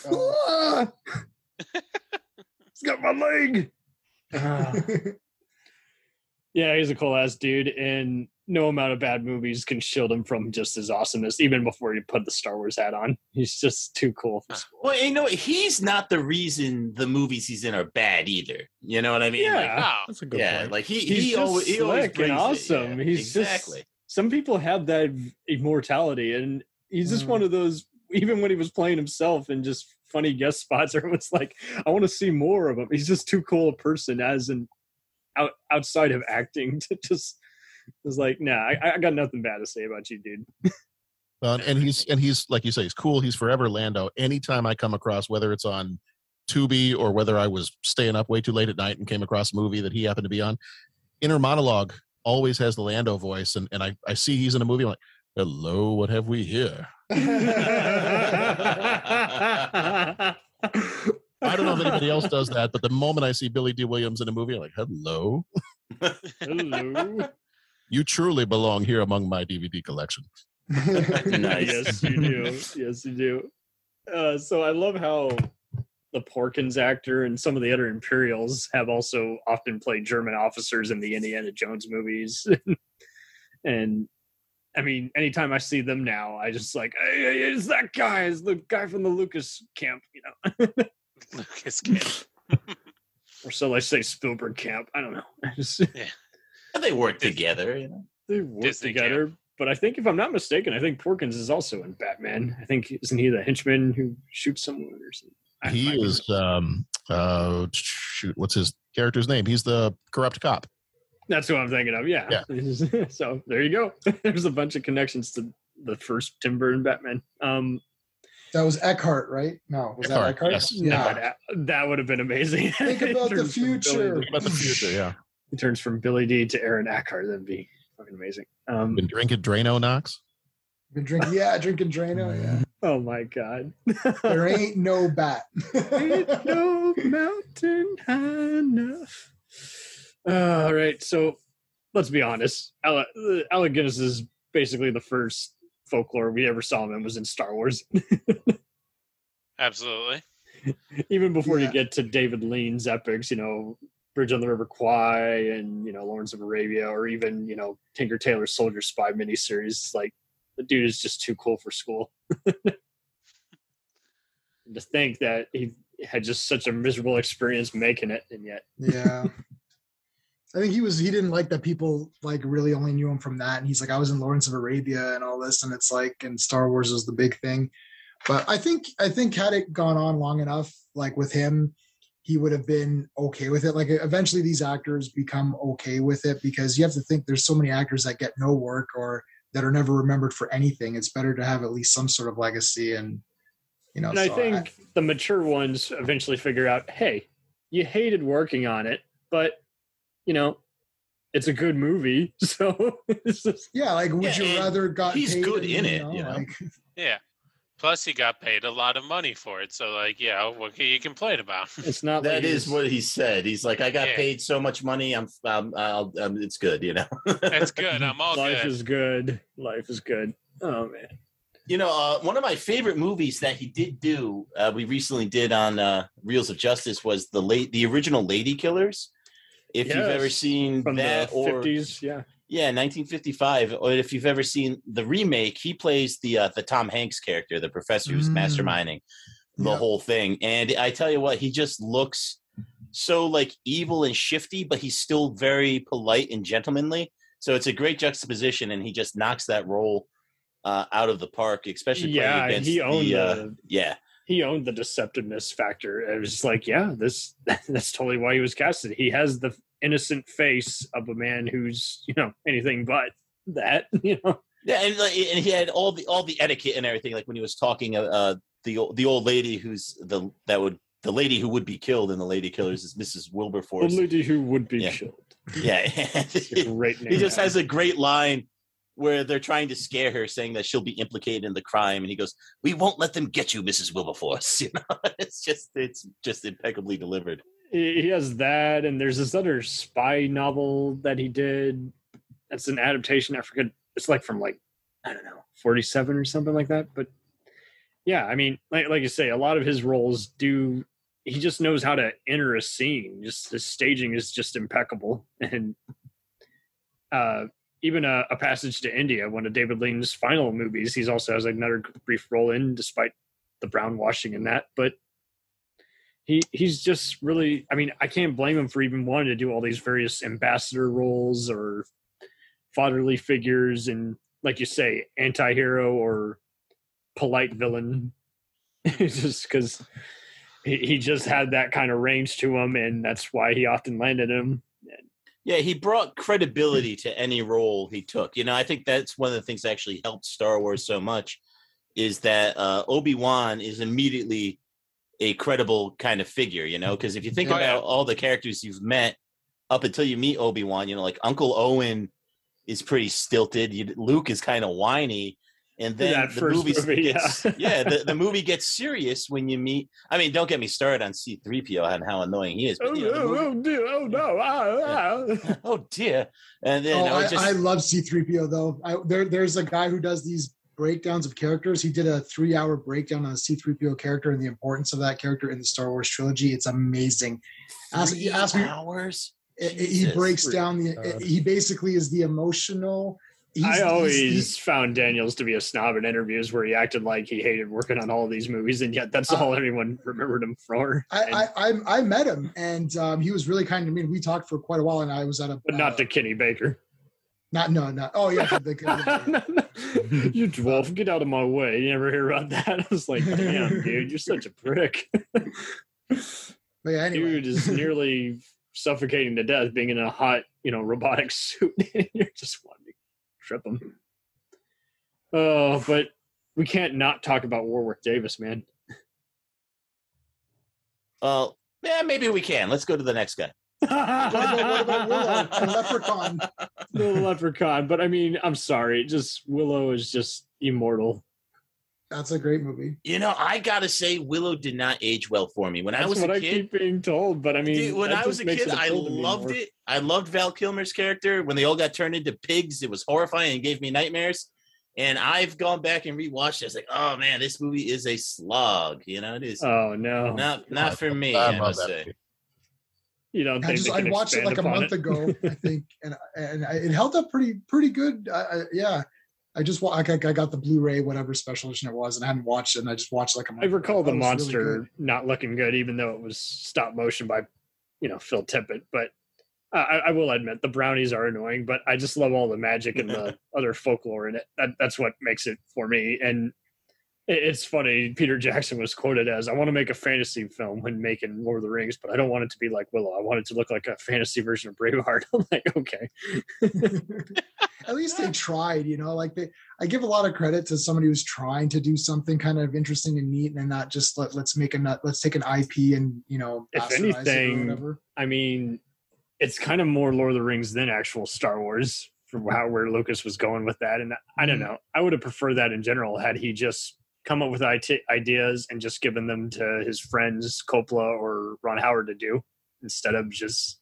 Oh. (laughs) (laughs) Ah! He's got my leg. Ah. Yeah, he's a cool ass dude, and no amount of bad movies can shield him from just his awesomeness. Even before he put the Star Wars hat on, he's just too cool for school. Well, you know, he's not the reason the movies he's in are bad either. You know what I mean? Like, Yeah. Wow. That's a good yeah, point. like he He's he just always he always and brings awesome. yeah, He's just- Some people have that immortality, and he's just Mm. one of those. Even when he was playing himself and just funny guest (laughs) spots, everyone's like, "I want to see more of him." He's just too cool a person as an out outside of acting (laughs) to just. It's like, nah, I, I got nothing bad to say about you, dude. Uh, and he's and he's like you say, he's cool. He's forever Lando. Anytime I come across, whether it's on Tubi or whether I was staying up way too late at night and came across a movie that he happened to be on, inner monologue always has the Lando voice, and and I I see he's in a movie. I'm like, hello, what have we here? (laughs) (laughs) I don't know if anybody else does that, but the moment I see Billy Dee Williams in a movie, I'm like, hello, Hello. (laughs) you truly belong here among my DVD collection. (laughs) Nice. yes, you do. Yes, you do. Uh, so I love how the Porkins actor and some of the other Imperials have also often played German officers in the Indiana Jones movies. (laughs) and I mean, anytime I see them now, I just like, hey, hey, it's that guy, it's the guy from the Lucas camp, you know, Lucas Camp. (laughs) or so I say Spielberg camp. I don't know. (laughs) I just And they work together, you know. they work Disney together. But I think, if I'm not mistaken, I think Porkins is also in Batman. I think isn't he the henchman who shoots someone or something? He might is um uh shoot, what's his character's name? He's the corrupt cop. That's who I'm thinking of. Yeah. (laughs) so there you go. There's a bunch of connections to the first Tim Burton Batman. Um, that was Eckhart, right? No, was that Eckhart, Eckhart? yes. no, Yeah. that, that would have been amazing. Think (laughs) about the turns Billy future. Think about the future, yeah. He turns from Billy Dee to Aaron Eckhart. That'd be fucking amazing. Um, Been drinking Drano Knox. Been drinking, yeah, drinking Drano. Yeah, (laughs) oh my god. there (laughs) ain't no bat. Ain't no mountain high enough. All right, so let's be honest. Alec, Alec Guinness is basically the first folklore we ever saw him in was in Star Wars. (laughs) Absolutely. Even before Yeah. you get to David Lean's epics, you know, Bridge on the River Kwai and you know Lawrence of Arabia, or even you know Tinker Tailor Soldier Spy miniseries. It's like the dude is just too cool for school. And (laughs) to think that he had just such a miserable experience making it, and yet yeah. I think he was he didn't like that people like really only knew him from that. And he's like, I was in Lawrence of Arabia and all this, and it's like and Star Wars was the big thing. But I think I think had it gone on long enough, like with him, he would have been okay with it. Like eventually these actors become okay with it because you have to think there's so many actors that get no work or that are never remembered for anything. It's better to have at least some sort of legacy and you know. and I so think the mature ones eventually figure out, hey, you hated working on it, but you know, it's a good movie, (laughs) so it's just yeah, like would Yeah, you rather got he's paid good in it, know, you know? like, (laughs) Yeah. Plus, he got paid a lot of money for it. So, like, yeah, what can you complain about? (laughs) It's not That like is what he said. He's like, I got Yeah. paid so much money. I'm, um, I'll, um, it's good, you know. That's good. I'm all life good. is good. Life is good. Oh man. You know, uh, one of my favorite movies that he did do, uh, we recently did on uh, Reels of Justice, was the late, the original Ladykillers. If you've ever seen that, the or fifties, yeah. yeah, 1955, or if you've ever seen the remake, he plays the uh, the Tom Hanks character, the professor who's Mm. masterminding the Yeah. whole thing. And I tell you what, he just looks so like evil and shifty, but he's still very polite and gentlemanly. So it's a great juxtaposition, and he just knocks that role uh, out of the park, especially playing Yeah, against he owned the, uh, the yeah. He owned the deceptiveness factor. It was just like, yeah, this (laughs) that's totally why he was casted. He has the innocent face of a man who's, you know, anything but that, (laughs) you know. Yeah, and like, and he had all the all the etiquette and everything. Like when he was talking, uh, uh the the old lady who's the that would the lady who would be killed in the Ladykillers is Mrs. The Wilberforce. lady who would be Yeah. killed. Yeah, (laughs) he just has a great line where they're trying to scare her, saying that she'll be implicated in the crime, and he goes, "We won't let them get you, Mrs. Wilberforce." (laughs) You know, it's just it's just impeccably delivered. he has that and there's this other spy novel that he did that's an adaptation i forget it's like from like i don't know 47 or something like that but yeah i mean like, like you say a lot of his roles do he just knows how to enter a scene just the staging is just impeccable (laughs) and uh even a, a passage to india one of david lean's final movies he's also has another brief role in despite the brown washing in that but he he's just really i mean i can't blame him for even wanting to do all these various ambassador roles or fatherly figures and like you say anti-hero or polite villain. (laughs) Just because he, he just had that kind of range to him and that's why he often landed him Yeah, he brought credibility to any role he took. You know, I think that's one of the things that actually helped Star Wars so much is that uh, Obi Wan is immediately a credible kind of figure. You know, because if you think Oh, yeah. about all the characters you've met up until you meet Obi Wan, you know, like Uncle Owen is pretty stilted. You, Luke is kind of whiny. And then That the movie movie, gets, yeah. (laughs) yeah, the, the movie gets serious when you meet. I mean, don't get me started on C3PO and how annoying he is. But, you know, the movie- dear, oh no ah, ah. (laughs) oh dear. And then oh, I I, just I love C3PO though. I, there, there's a guy who does these breakdowns of characters. He did a three-hour breakdown on the C3PO character and the importance of that character in the Star Wars trilogy. It's amazing. Ask, three ask me, hours. it- it- he breaks down the. God. he basically is the emotional. He's, I always he's- found Daniels to be a snob in interviews where he acted like he hated working on all these movies, and yet that's all anyone remembered him for. I, And- I, I I met him and um, he was really kind to me. We talked for quite a while, and I was at a but not uh, to Kenny Baker. not no not oh yeah the, the, (laughs) you dwarf, get out of my way. You never hear about that? (laughs) I was like, damn, dude, you're such a prick. (laughs) but yeah anyway Dude is nearly suffocating to death being in a hot, you know, robotic suit. you're just to trip him. Oh, but we can't not talk about Warwick Davis, man. Well, yeah, maybe we can. Let's go to the next guy. (laughs) what about, what about Willow and Leprechaun? (laughs) the leprechaun. But I mean, I'm sorry. Just Willow is just immortal. That's a great movie. You know, I gotta say, Willow did not age well for me when That's I was what a I kid. keep being told. But I mean, Dude, when I was a kid, I appeal to me loved it. I loved Val Kilmer's character. When they all got turned into pigs, it was horrifying and gave me nightmares. And I've gone back and rewatched it. It's like, oh man, this movie is a slog. You know, it is Oh no, not not for me. I I, must that say. movie. you don't I just I watched it like a month it? ago, I (laughs) think, and and I, it held up pretty pretty good. I, I, yeah, I just I, got- I got the Blu-ray whatever special edition it was, and I hadn't watched it, and I just watched like. I recall the was really monster not looking good, even though it was stop motion by, you know, Phil Tippett. But I, I will admit the brownies are annoying, but I just love all the magic and the (laughs) other folklore in it. That, that's what makes it for me. And it's funny. Peter Jackson was quoted as, "I want to make a fantasy film when making Lord of the Rings, but I don't want it to be like Willow. I want it to look like a fantasy version of Braveheart." (laughs) I'm like, okay, (laughs) At least they tried, you know. Like they, I give a lot of credit to somebody who's trying to do something kind of interesting and neat, and not just let let's make a nut, let's take an IP and you know, If bastardize it or anything, whatever. I mean, it's kind of more Lord of the Rings than actual Star Wars from how where Lucas was going with that. And I don't Mhm. know. I would have preferred that in general had he just come up with ideas and just given them to his friends Coppola or Ron Howard to do instead of just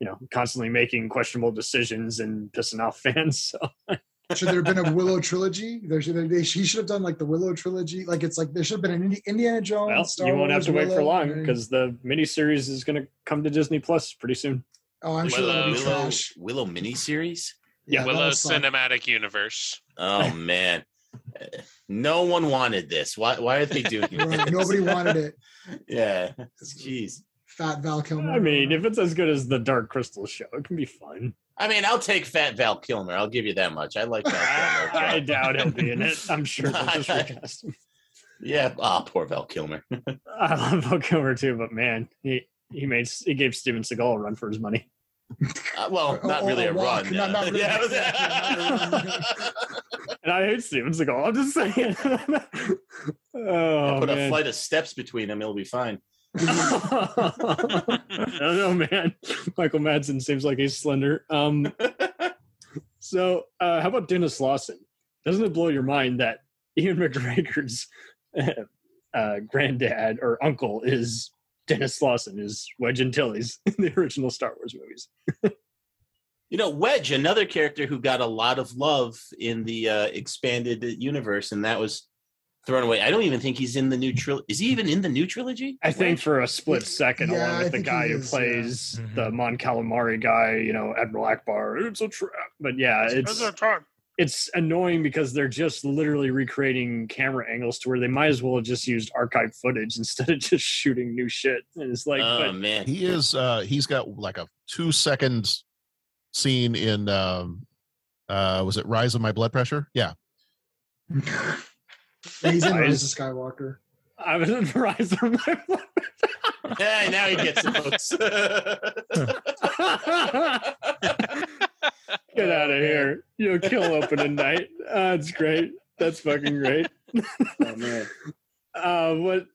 you know constantly making questionable decisions and pissing off fans. So (laughs) Should there have been a Willow trilogy? There should they, he should have done like the Willow trilogy. Like it's like there should have been an Indi- Indiana Jones. well, Star you won't have Wars, to wait for long because the miniseries is going to come to Disney Plus pretty soon. oh, I'm sure that'll be Willow, trash. Willow miniseries. Yeah, Willow. Cinematic Universe. Oh man, no one wanted this. Why? Why are they (laughs) doing Right, this? Nobody wanted it. (laughs) Yeah, jeez. Fat Val Kilmer. I mean, if it's as good as the Dark Crystal show, it can be fun. I mean, I'll take Fat Val Kilmer. I'll give you that much. I like Val Kilmer. (laughs) I doubt he'll be in it. I'm sure they'll just recast him. Yeah. Ah, poor Val Kilmer. I love Val Kilmer too, but man, he he made he gave Steven Seagal a run for his money. Uh, well, (laughs) not oh, really a a walk, run. not- not really. (laughs) yeah, it was- Yeah, not a run. (laughs) And I hate Steven Seagal. I'm just saying. oh Put a flight of steps between them, it'll be fine. I don't know, man. Michael Madsen seems like he's slender. Um, so uh, how about Denis Lawson? Doesn't it blow your mind that Ewan McGregor's uh, granddad or uncle is Denis Lawson, is Wedge Antilles (laughs) in the original Star Wars movies? You know, Wedge, another character who got a lot of love in the uh, expanded universe, and that was thrown away. I don't even think he's in the new trilogy. Is he even in the new trilogy? I think for a split second, Yeah, along I with the guy he who is, plays yeah. the Mon Calamari guy, you know, Admiral Ackbar. It's a trap. But yeah, it's it's annoying because they're just literally recreating camera angles to where they might as well have just used archived footage (laughs) instead of just shooting new shit. And it's like, oh but man, He is. uh He's got like a two second scene in. um uh Was it Rise of My Blood Pressure? Yeah. He's in Why Rise of Skywalker. I was in Verizon. yeah, (laughs) now he gets it. (laughs) Get out of here. You'll kill opening night. (laughs) That's great. That's fucking great. oh man, (laughs) uh, what?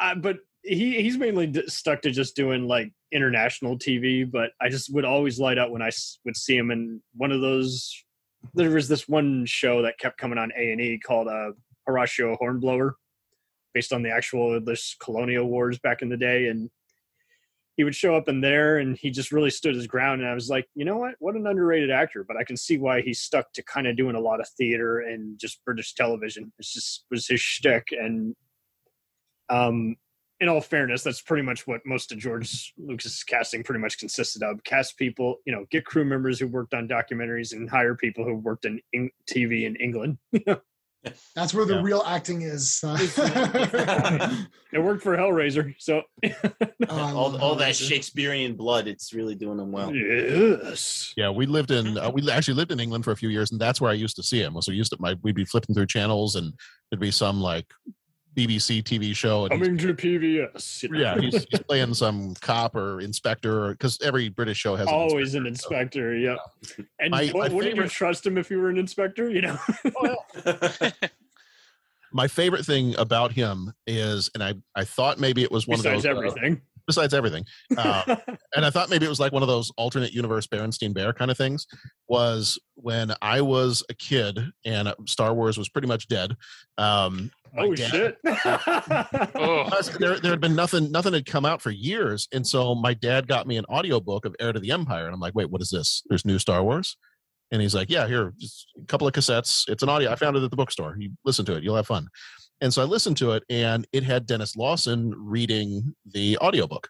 Uh, but he he's mainly d- stuck to just doing like international TV. But I just would always light up when I s- would see him in one of those. There was this one show that kept coming on A and E called uh, Horatio Hornblower, based on the actual English colonial wars back in the day, and he would show up in there and he just really stood his ground. And i was like you know what? What an underrated actor. But i can see why he stuck to kind of doing a lot of theater and just british television. It's just was his shtick. And um in all fairness that's pretty much what most of george lucas's casting pretty much consisted of. Cast people you know get crew members who worked on documentaries and hire people who worked in tv in england (laughs) That's where the Yeah. real acting is. (laughs) It worked for hellraiser so (laughs) Oh, all, all that Shakespearean blood, it's really doing him well. yes Yeah, we lived in uh, we actually lived in England for a few years, and that's where I used to see him. So we used to my we'd be flipping through channels, and there'd be some like BBC TV show, and he's- coming to pbs you know? yeah, he's, he's playing some cop or inspector because every British show has an always an inspector, so- inspector. Yeah. And My- what, my wouldn't you trust him if you were an inspector? You know. (laughs) My favorite thing about him is, and I I thought maybe it was one Besides of those uh, everything. Besides everything, uh, (laughs) and I thought maybe it was like one of those alternate universe Berenstein Bear kind of things. Was when I was a kid and Star Wars was pretty much dead. Um, my oh dad- shit. (laughs) There, there had been nothing nothing had come out for years and so my dad got me an audiobook of heir to the empire and i'm like wait what is this there's new star wars and he's like yeah here just a couple of cassettes it's an audio i found it at the bookstore you listen to it you'll have fun and so i listened to it and it had denis lawson reading the audiobook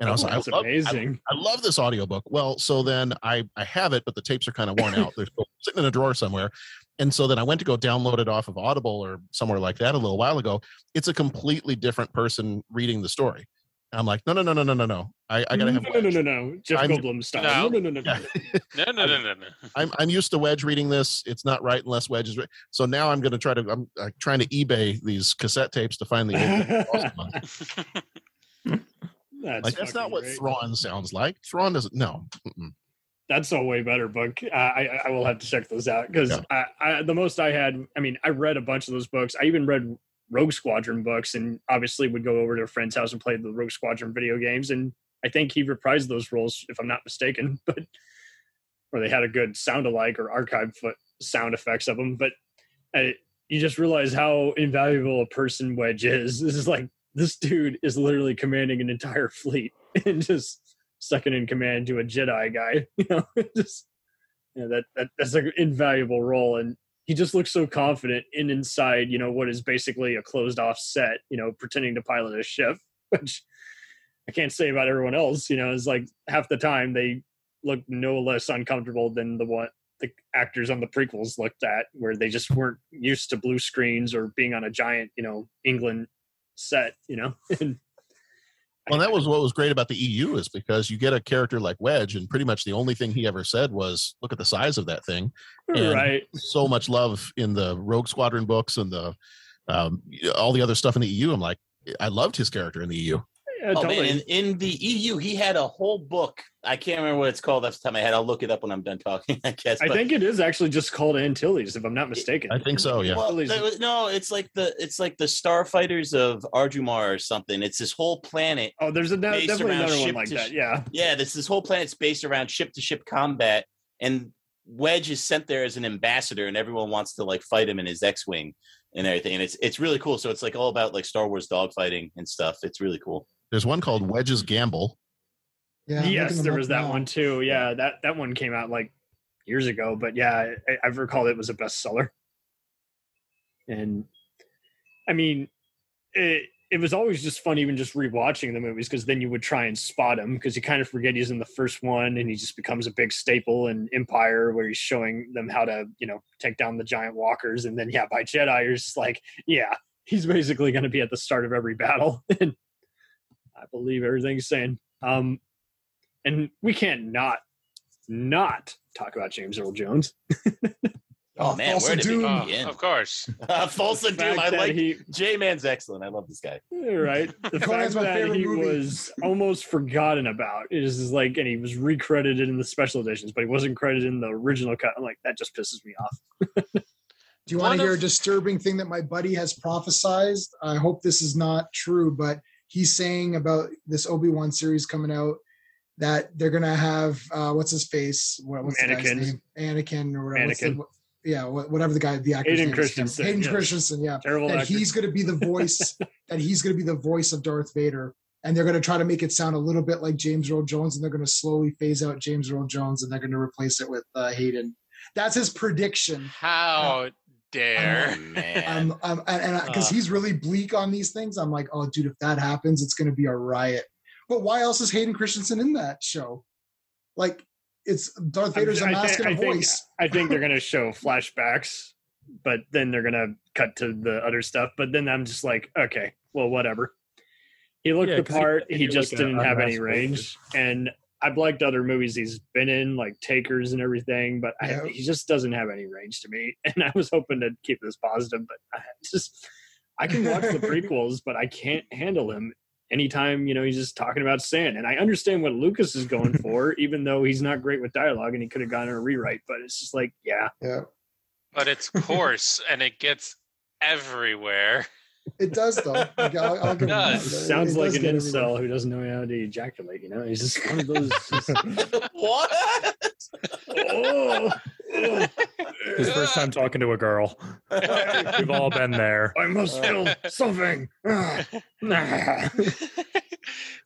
and i was Oh, like that's I love, I, amazing. I love this audiobook well so then i i have it but the tapes are kind of worn out they're still sitting in a drawer somewhere and so then I went to go download it off of Audible or somewhere like that a little while ago. It's a completely different person reading the story. I'm like, no, no, no, no, no, no, no. I, I gotta have. no, no, no, no, no. Jeff I'm- Goldblum style. No. No, no, no, no. No. (laughs) no, no, no, no, no. I'm I'm used to Wedge reading this. It's not right unless Wedge is. Right. So now I'm gonna try to. I'm uh, trying to eBay these cassette tapes to find the. old awesome (laughs) one. That's, like that's not what great. Thrawn sounds like. Thrawn doesn't. No. Mm-mm. That's a way better book. Uh, I I will have to check those out because Yeah. I, I the most I had. I mean, I read a bunch of those books. I even read Rogue Squadron books, and obviously would go over to a friend's house and play the Rogue Squadron video games. And I think he reprised those roles, if I'm not mistaken. (laughs) But or they had a good sound alike or archive foot sound effects of them. But I, you just realize how invaluable a person Wedge is. (laughs) This is like this dude is literally commanding an entire fleet (laughs) and just second in command to a Jedi guy. You know, just you know, that, that that's an invaluable role. And he just looks so confident in inside, you know, what is basically a closed off set, you know, pretending to pilot a ship, (laughs) which I can't say about everyone else. You know, it's like half the time they look no less uncomfortable than the one the actors on the prequels looked at, where they just weren't used to blue screens or being on a giant, you know, England set. You know, (laughs) and Well, that was what was great about the EU is because you get a character like Wedge, and pretty much the only thing he ever said was, "Look at the size of that thing." And right. So much love in the Rogue Squadron books and the um, all the other stuff in the EU. I'm like, I loved his character in the EU. Yeah, Oh totally. man, in, in the EU, he had a whole book. I can't remember what it's called off the time I had. I'll look it up when I'm done talking. (laughs) I guess. I but- think it is actually just called Antilles, if I'm not mistaken. I think so. Yeah. Well, Antilles. was- no, it's like the it's like the starfighters of Adumar or something. It's this whole planet. oh, there's a, based definitely another one ship like that. sh- Yeah. Yeah, this this whole planet's based around ship to ship combat, and Wedge is sent there as an ambassador, and everyone wants to like fight him in his X-wing and everything. And it's it's really cool. So it's like all about like Star Wars dogfighting and stuff. It's really cool. There's one called Wedge's Gamble. Yeah, I'm yes, there was that now. one too. Yeah, that that one came out like years ago, but yeah, I, I've recalled it was a bestseller. And I mean, it it was always just fun, even just rewatching the movies, because then you would try and spot him because you kind of forget he's in the first one, and he just becomes a big staple in Empire, where he's showing them how to, you know, take down the giant walkers, and then yeah, by Jedi, you're just like, yeah, he's basically going to be at the start of every battle, (laughs) and I believe everything he's saying. Um, and we can't not not talk about James Earl Jones. (laughs) Oh man, Thulsa where did we Doom. Oh, begin? of course. (laughs) Uh, Thulsa The and Doom. I like he Jay Man's excellent. I love this guy. right. (laughs) The fact that he movie. was almost forgotten about is is like, and he was recredited in the special editions, but he wasn't credited in the original cut. I'm like, that just pisses me off. Do you want to hear of- a disturbing thing that my buddy has prophesized? I hope this is not true, but he's saying about this Obi Wan series coming out that they're gonna have uh, what's his face? What, what's the guy's Anakin. name? Anakin or whatever. What's the- yeah, whatever the guy, the actor. Hayden Christensen, Hayden yes. Christensen. Yeah, Terrible that actor. he's gonna be the voice. (laughs) that he's gonna be the voice of Darth Vader. And they're going to try to make it sound a little bit like James Earl Jones, and they're going to slowly phase out James Earl Jones, and they're going to replace it with uh, Hayden. That's his prediction. How dare. Oh, man. I'm, I'm, and because Uh. he's really bleak on these things, I'm like, oh, dude, if that happens, it's going to be a riot. But why else is Hayden Christensen in that show? Like, it's Darth I'm- Vader's a I mask think- and a I think- voice. I think they're gonna show flashbacks, but then they're gonna cut to the other stuff. But then I'm just like, okay, well, whatever. He looked Yeah, the 'cause he- part. he He just like didn't have any mask range, and I've liked other movies he's been in, like Takers and everything, but Yeah. I, he just doesn't have any range to me. (laughs) And I was hoping to keep this positive, but I (laughs) just I can watch the (laughs) prequels, but I can't handle him anytime you know he's just talking about sand. And I understand what Lucas is going for, even though he's not great with dialogue and he could have gotten a rewrite. But it's just like, yeah, Yeah, But it's coarse and it gets everywhere. It does though. Like, I'll, I'll (laughs) give him does. It- sounds it like does an get everywhere. incel who doesn't know how to ejaculate. You know, he's just one of those. (laughs) Just, what? oh, oh, His first time talking to a girl. (laughs) We've all been there. I must feel something. Ah.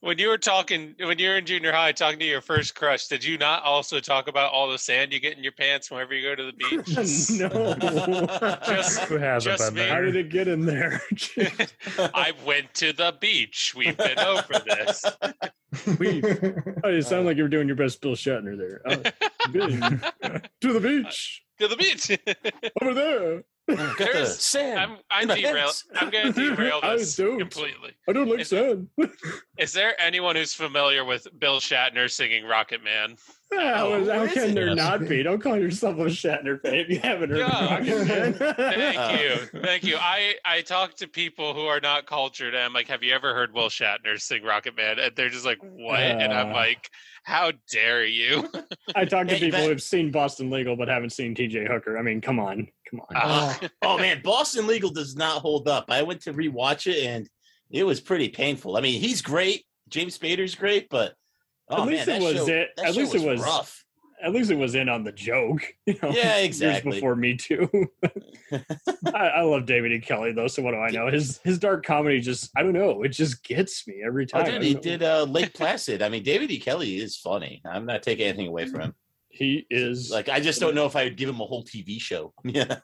Nah. when you were talking, when you were in junior high talking to your first crush, did you not also talk about all the sand you get in your pants whenever you go to the (laughs) beach? no. Just- Who hasn't just been me. How did it get in there? (laughs) I went to the beach. We've been over this. (laughs) We- Oh, you sound like you were doing your best Bill Shatner there. Oh, good. to the beach To the beach. over there. (laughs) Got the There's- sand. I'm I'm in the derail. I'm going (laughs) to derail I this don't. completely. I don't like Is- sand. (laughs) Is there anyone who's familiar with Bill Shatner singing Rocket Man? How, Oh, how can it? there Yes. not be? Don't call yourself a Shatner fan if you haven't heard Yeah. Rocket Thank Uh. you. (laughs) Thank you. I, I talk to people who are not cultured and I'm like, have you ever heard Will Shatner sing Rocket Man? And they're just like, what? and I'm Uh. like, how dare you? I talk to (laughs) Hey, people that- who've seen Boston Legal but haven't seen TJ Hooker. I mean, come on. Come on. Uh, Oh, oh man, Boston Legal does not hold up. I went to rewatch it and it was pretty painful. I mean, he's great. James Spader's great, but oh At least man, it was show, it- at least it was- rough. at least it was in on the joke. (laughs) You know, Yeah, years exactly. before Me Too. (laughs) I, I love David E. Kelley though, so what do I know? His his dark comedy just I don't know, it just gets me every Oh, time. I dude, he know. did uh, Lake Placid. I mean, David E. Kelley is funny. I'm not taking anything away from him. He is Like, I just don't know if I would give him a whole TV show. (laughs) Yeah.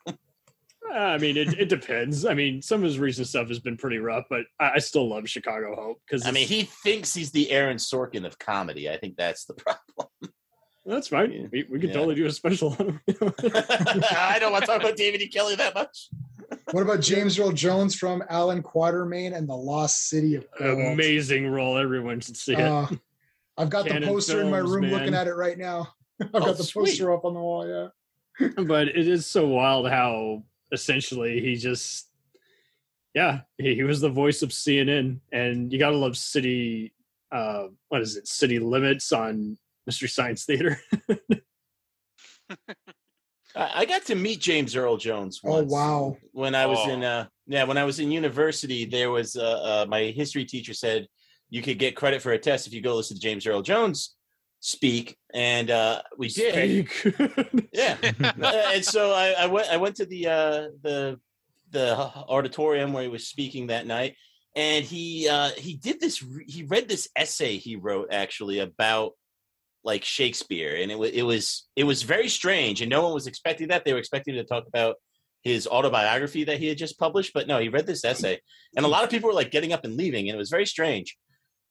I mean, it, it depends. I mean, some of his recent stuff has been pretty rough, but I, I still love Chicago Hope because I mean, he thinks he's the Aaron Sorkin of comedy. I think that's the (laughs) problem. that's fine. Yeah. We, we could Yeah. totally do a special. (laughs) (laughs) I don't want to talk about David E. Kelley that much. What about James Earl Jones from Allan Quatermain and the Lost City of Gold? Amazing role. Everyone should see it. Uh, I've got Cannon the poster in my room man. looking at it right now. I've Oh, got the sweet. poster up on the wall. Yeah. but it is so wild how essentially he just yeah he, he was the voice of cnn and you gotta love city uh what is it city limits on mystery science theater (laughs) I I got to meet James Earl Jones. Oh wow. When I was in, Oh. uh, yeah, when I was in university, there was uh, uh, my history teacher said you could get credit for a test if you go listen to James Earl Jones speak, and uh, we did. Yeah, (laughs) Uh, and so I, I went. I went to the uh, the the auditorium where he was speaking that night, and he uh, he did this. He read this essay he wrote actually about like Shakespeare, and it was it was it was very strange, and no one was expecting that. They were expecting to talk about his autobiography that he had just published, but no, he read this essay, and a lot of people were like getting up and leaving, and it was very strange.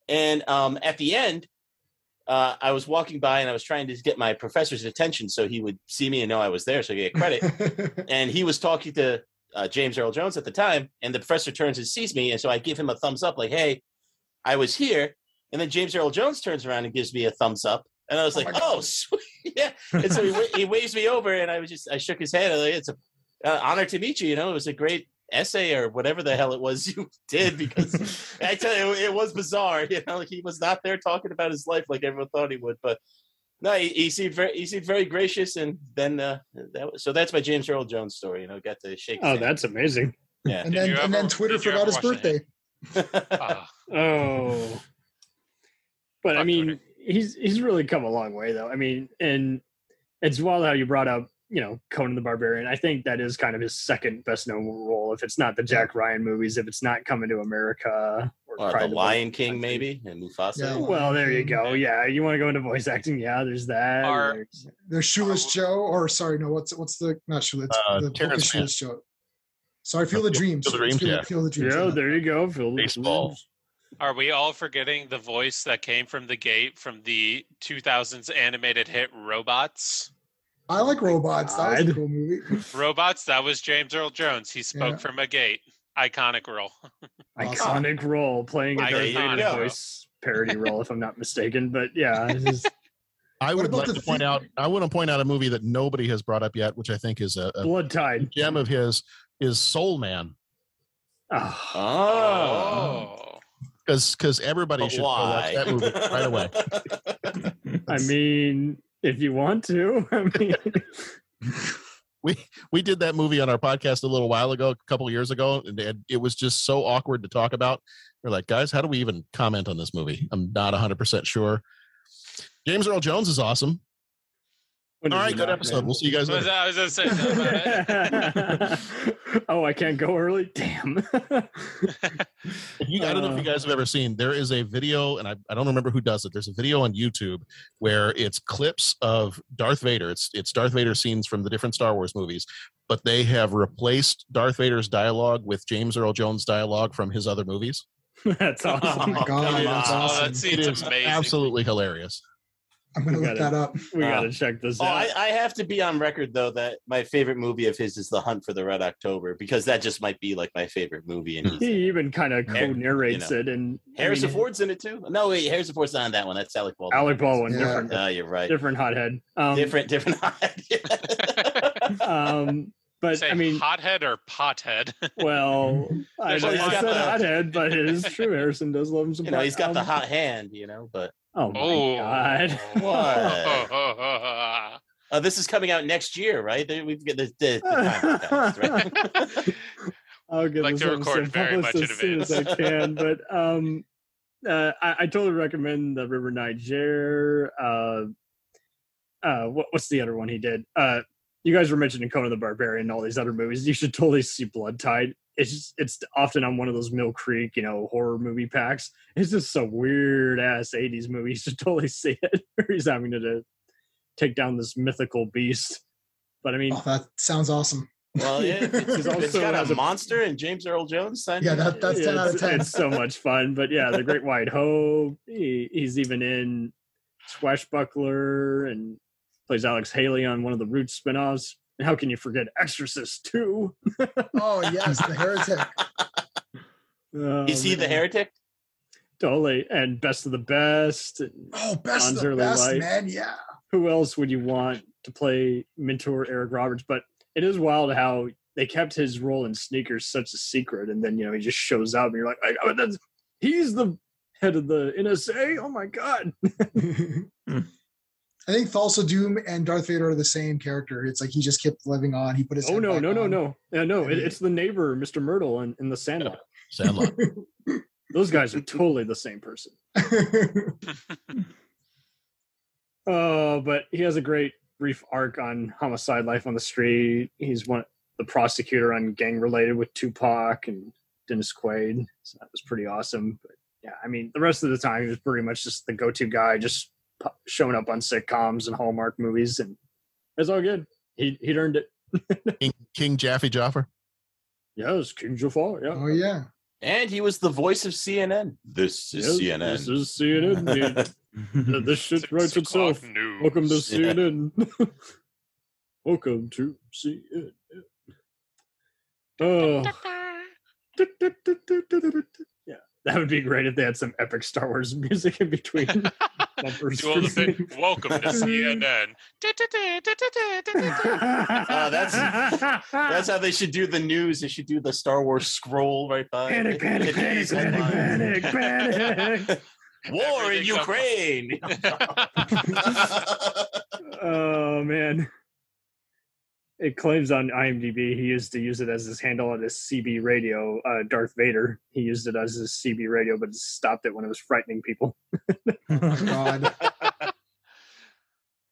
And um, at the end, uh, I was walking by and I was trying to get my professor's attention so he would see me and know I was there so he get credit. (laughs) and he was talking to uh, James Earl Jones at the time, and the professor turns and sees me, and so I give him a thumbs up, like, "Hey, I was here." And then James Earl Jones turns around and gives me a thumbs up, and I was Oh like, "Oh, (laughs) sweet, yeah." And so he, he waves me over, and I was just I shook his hand. Like, it's a uh, honor to meet you. You know, it was a great essay or whatever the hell it was (laughs) you did because (laughs) I tell you, it was bizarre. You know, he was not there talking about his life like everyone thought he would, but. No, he, he seemed very he seemed very gracious, and then uh, that was, so that's my James Earl Jones story. You know, got to shake. oh that's amazing yeah. and Did then you and then Twitter forgot his birthday. (laughs) Ah, oh but i mean Twitter. he's he's really come a long way though i mean and it's wild how you brought up you know conan the barbarian i think that is kind of his second best known role if it's not the jack ryan movies if it's not coming to america or Or the the Lion King, Country. maybe, and Mufasa. Yeah. well there you go yeah you want to go into voice acting yeah there's that Are- there's- There's Shoeless. Joe, or sorry, no, what's what's the not Shoeless? Uh, the book Terrence is Shoeless Joe. Sorry, Feel the Feel- Dreams. Feel the It's Dreams, Feel, yeah. Feel the Dreams. yeah yeah. there you go Phil Baseball. Are we all forgetting the voice that came from the gate from the 2000s animated hit Robots? I like robots. That was a cool movie. (laughs) Robots, that was James Earl Jones. He spoke Yeah. from a gate. Iconic role. Awesome. iconic role playing a Darth there Vader voice parody role if i'm not mistaken but yeah (laughs) it's just I would like the to point out. I want to point out a movie that nobody has brought up yet, which I think is a, a blood tide gem of his. Is Soul Man Ah. Oh, because because everybody but should go watch that movie right away. (laughs) I mean, if you want to, (laughs) I mean, (laughs) we we did that movie on our podcast a little while ago, a couple years ago, and it, it was just so awkward to talk about. We're like, guys, how do we even comment on this movie? I'm not 100 percent sure. James Earl Jones is awesome. When All did right, you good episode. man? We'll see you guys I was. I was gonna say something (laughs) oh, I can't go early. Damn. You, I don't know if you guys have ever seen. There is a video, and I, I don't remember who does it. There's a video on YouTube where it's clips of Darth Vader. It's it's Darth Vader scenes from the different Star Wars movies, but they have replaced Darth Vader's dialogue with James Earl Jones dialogue from his other movies. (laughs) That's (laughs) Oh awesome. my god, oh, that's on. Oh, awesome. that It scene's is amazing. absolutely hilarious. I'm gonna We look gotta- that up. We Uh, gotta check this Oh, out. I, I have to be on record though that my favorite movie of his is The Hunt for the Red October because that just might be like my favorite movie. And he even kind of co-narrates you know. it, and I Harrison mean, Ford's in it too. No, wait, Harrison Ford's not on that one. That's Alec Baldwin. Alec Baldwin, Yeah. different, Oh, you're right. different hothead. Um, different, different. (laughs) Um, but Say I mean, hothead or pothead. (laughs) well, I, There's I a said line there. hothead, but it is true. Harrison does love him some. you know, he's got the um, hot hand. You know, but Oh my oh, god! (laughs) What? uh, (laughs) this is coming out next year, right? We've got the, the, the time right? (laughs) I'll get Like this to episode record very much published in as soon as I can. But um, uh, I, I totally recommend the River Niger. Uh, uh, what, what's the other one he did? You guys were mentioning Conan the Barbarian and all these other movies. You should totally see Blood Tide. It's just, it's often on one of those Mill Creek, you know, horror movie packs. It's just a weird ass '80s movie. (laughs) You should totally see it. (laughs) Where he's having to, to take down this mythical beast. But I mean, Oh, that sounds awesome. Well, yeah, it's, He's (laughs) it's also got has a a- monster and James Earl Jones. signed Yeah, in. that- that's 10 out of 10. it's so much fun. But yeah, the Great White Hope. He, he's even in Swashbuckler and plays Alex Haley on one of the Roots spinoffs. And how can you forget Exorcist 2? (laughs) Oh yes, the heretic. Oh, Is he the heretic? Totally. And Best of the Best. Oh, best John's of the early best, life. man. Yeah. who else would you want to play mentor Eric Roberts? But it is wild how they kept his role in Sneakers such a secret, and then you know he just shows up, and you're like, oh, that's he's the head of the NSA. Oh my god! (laughs) (laughs) I think Thulsa Doom and Darth Vader are the same character. It's like he just kept living on. He put his Oh head no, back no, no, on. no, yeah, no! It, it's the neighbor, Mr. Mertle, in, in the Sandlot. Sandlot. (laughs) Those guys are totally the same person. Oh, (laughs) but he has a great brief arc on homicide life on the street. He's one the prosecutor on gang related with Tupac and Dennis Quaid. So that was pretty awesome. But yeah, I mean, the rest of the time he was pretty much just the go-to guy, just po- showing up on sitcoms and Hallmark movies, and it's all good. He he'd earned it. (laughs) King, King Jaffe Joffer. Yes, King Jafar. Yeah. oh yeah. And he was the voice of CNN. This is Yes, CNN. This is CNN. (laughs) Th- this shit Six writes o'clock itself. news. Welcome to Yeah. CNN. (laughs) Welcome to CNN. Oh. Uh, yeah, that would be great if they had some epic Star Wars music in between. Bumpers Do all the thing. (laughs) Welcome to CNN. Uh, that's- That's how they should do the news. They should do the Star Wars scroll right by. panic, panic, panic, Today's panic, panic, (laughs) panic. War in Ukraine. (laughs) Oh man. It claims on IMDb he used to use it as his handle on his CB radio. Uh, Darth Vader. He used it as his CB radio, but stopped it when it was frightening people. (laughs) Oh God. (laughs)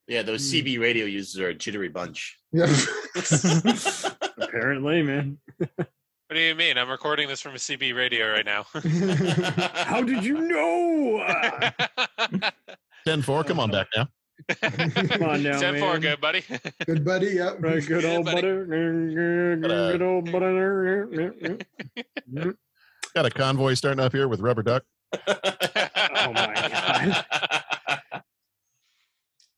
yeah, those CB radio users are a jittery bunch. Yeah. (laughs) Apparently, man. What do you mean? I'm recording this from a CB radio right now. How did you know? Ah, 10 4, come on back now. Come on now, Ten four, man. good buddy. Good buddy. Yep. Right, good Yeah, old buddy. butter. Good old butter. (laughs) Got a convoy starting up here with Rubber Duck. oh my God. (laughs)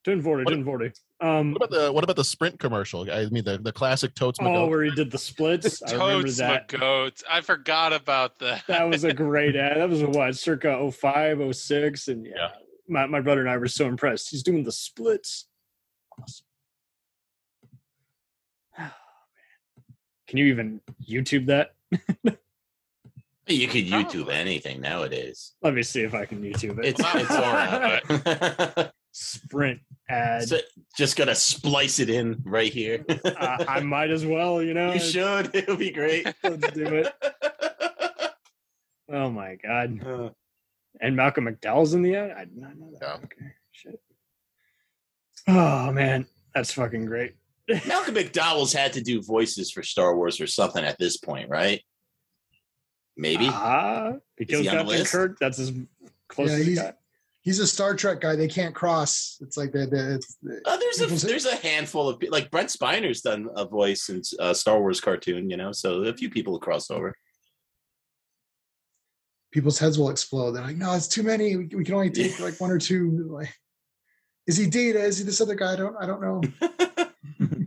1040, 1040. Um, What about the what about the Sprint commercial? I mean the, the classic Totes oh, McGo. where he did the splits. (laughs) I remember that. goats. I forgot about that. That was a great ad. That was what, circa 05, 06. And yeah, Yeah. My, my brother and I were so impressed. He's doing the splits. Awesome. (sighs) Can you even YouTube that? you could YouTube Probably. anything nowadays. Let me see if I can YouTube it. It's it's all right. (laughs) Sprint ad. So, just gotta splice it in right here. uh, I might as well, you know. you should. (laughs) It'll be great. Let's do it. Oh my god. Uh, And Malcolm McDowell's in the ad? I did not know that. Yeah. Okay. Shit. Oh man, that's fucking great. (laughs) Malcolm McDowell's had to do voices for Star Wars or something at this point, right? Maybe. Ah, he kills he on the Captain? Kirk. That's as close Yeah, as he's- got. He's a Star Trek guy. They can't cross. It's like the, the it's Uh, there's a there's a handful of like Brent Spiner's done a voice in uh, Star Wars cartoon, you know, so a few people cross over. People's heads will explode. They're like, no, it's too many. We, we can only take Yeah. like one or two. (laughs) Like, is he Data? Is he this other guy? I don't. I don't know. (laughs) (laughs)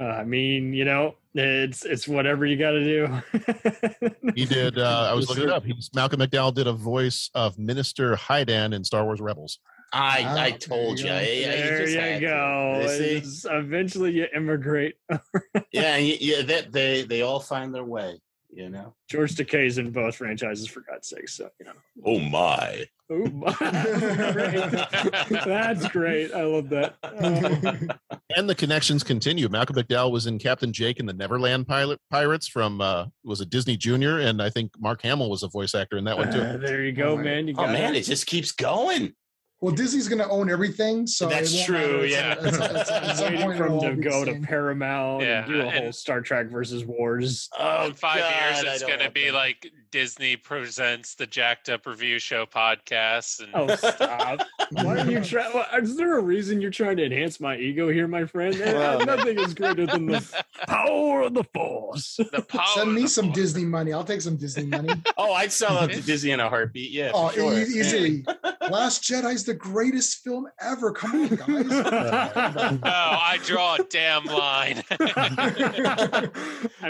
Uh, I mean, you know, it's it's whatever you got to do. He did uh, I was looking it sir. up. He's Malcolm McDowell did a voice of Minister Hydan in Star Wars Rebels. I Ah, I told you you. go. I- I there just had you to. go. You eventually, you immigrate. Yeah, and yeah, that they they all find their way, you know. George Takei's in both franchises, for God's sake. So you know. Oh my! Oh, great. (laughs) That's great. I love that. (laughs) And the connections continue. Malcolm McDowell was in Captain Jake and the Neverland Pilot Pirates from uh was it Disney Junior, and I think Mark Hamill was a voice actor in that one too. Uh, there you go, Oh, man. You Oh man, it. it just keeps going. Well, Disney's going to own everything, so That's true, matter. Yeah. it's- it's- at I'm waiting for it'll him all to be the go to. Paramount Yeah, and do a whole and- Star Trek versus Wars. Oh, in five God, years, it's going to be that. like Disney presents the Jacked Up Review Show podcast. And Oh, stop! Why are you trying? Is there a reason you're trying to enhance my ego here, my friend? Well, Nothing is greater than the (laughs) power of the Force. the power. Send me the some Force. Disney money. I'll take some Disney money. (laughs) Oh, I'd sell out to Disney in a heartbeat. Yeah. oh, for sure. e- easily. (laughs) Last Jedi's the greatest film ever. Come on, guys. Oh, I draw a damn line.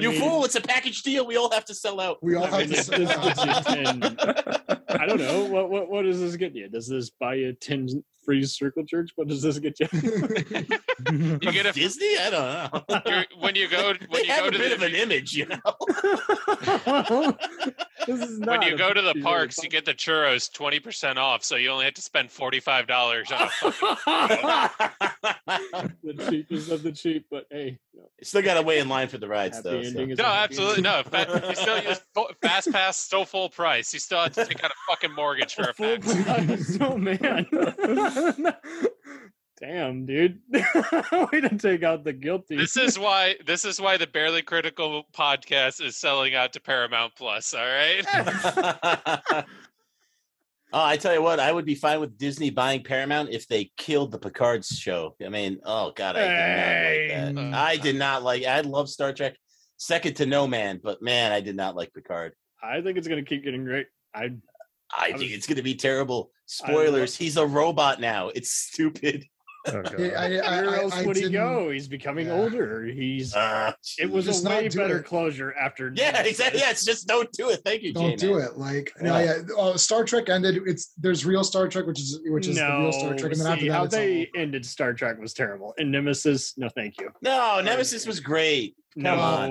You mean, fool! It's a package deal. We all have to sell out. we all I have mean, to. This, this gets you 10 I don't know. What, what what does this get you? Does this buy you 10 free circle jerks? What does this get you? (laughs) you get a (laughs) Disney? I don't know. when you go (laughs) when they you have go a to bit the of an image, you know. this is when you go to the parks, circle you get the churros twenty percent off, so you only have to spend forty five dollars on. A, the cheapest of the cheap, but hey, no, Still got to wait in line for the rides, happy though. so. no, absolutely no. Fa- you still use (laughs) full, fast pass, still full price. You still have to take out a fucking mortgage for a Full fast price. Oh man. (laughs) Damn, dude. (laughs) Way to take out the guilty. This is why this is why the barely critical podcast is selling out to Paramount Plus. All right. Oh, I tell you what, I would be fine with Disney buying Paramount if they killed the Picard show. I mean, oh god, I did Hey. not like that. Mm. I did not like. I love Star Trek, second to no man, but man, I did not like Picard. I think it's gonna keep getting great. I I I think was- it's going to be terrible. Spoilers: He's a robot now. It's (laughs) stupid. Oh, (laughs) I, I, where else I would he didn't- go? He's becoming Yeah. older. He's Uh, it was Just a way better it. closure after yeah, Nemesis. exactly. Yeah, it's just don't do it. Thank you. Don't do it. Like no, Yeah. yeah. Oh, Star Trek ended. It's there's real Star Trek, which is which is the real Star Trek, and then after that, how it's all- they ended Star Trek was terrible. And Nemesis, no, thank you. No, Nemesis was great. Come no, on.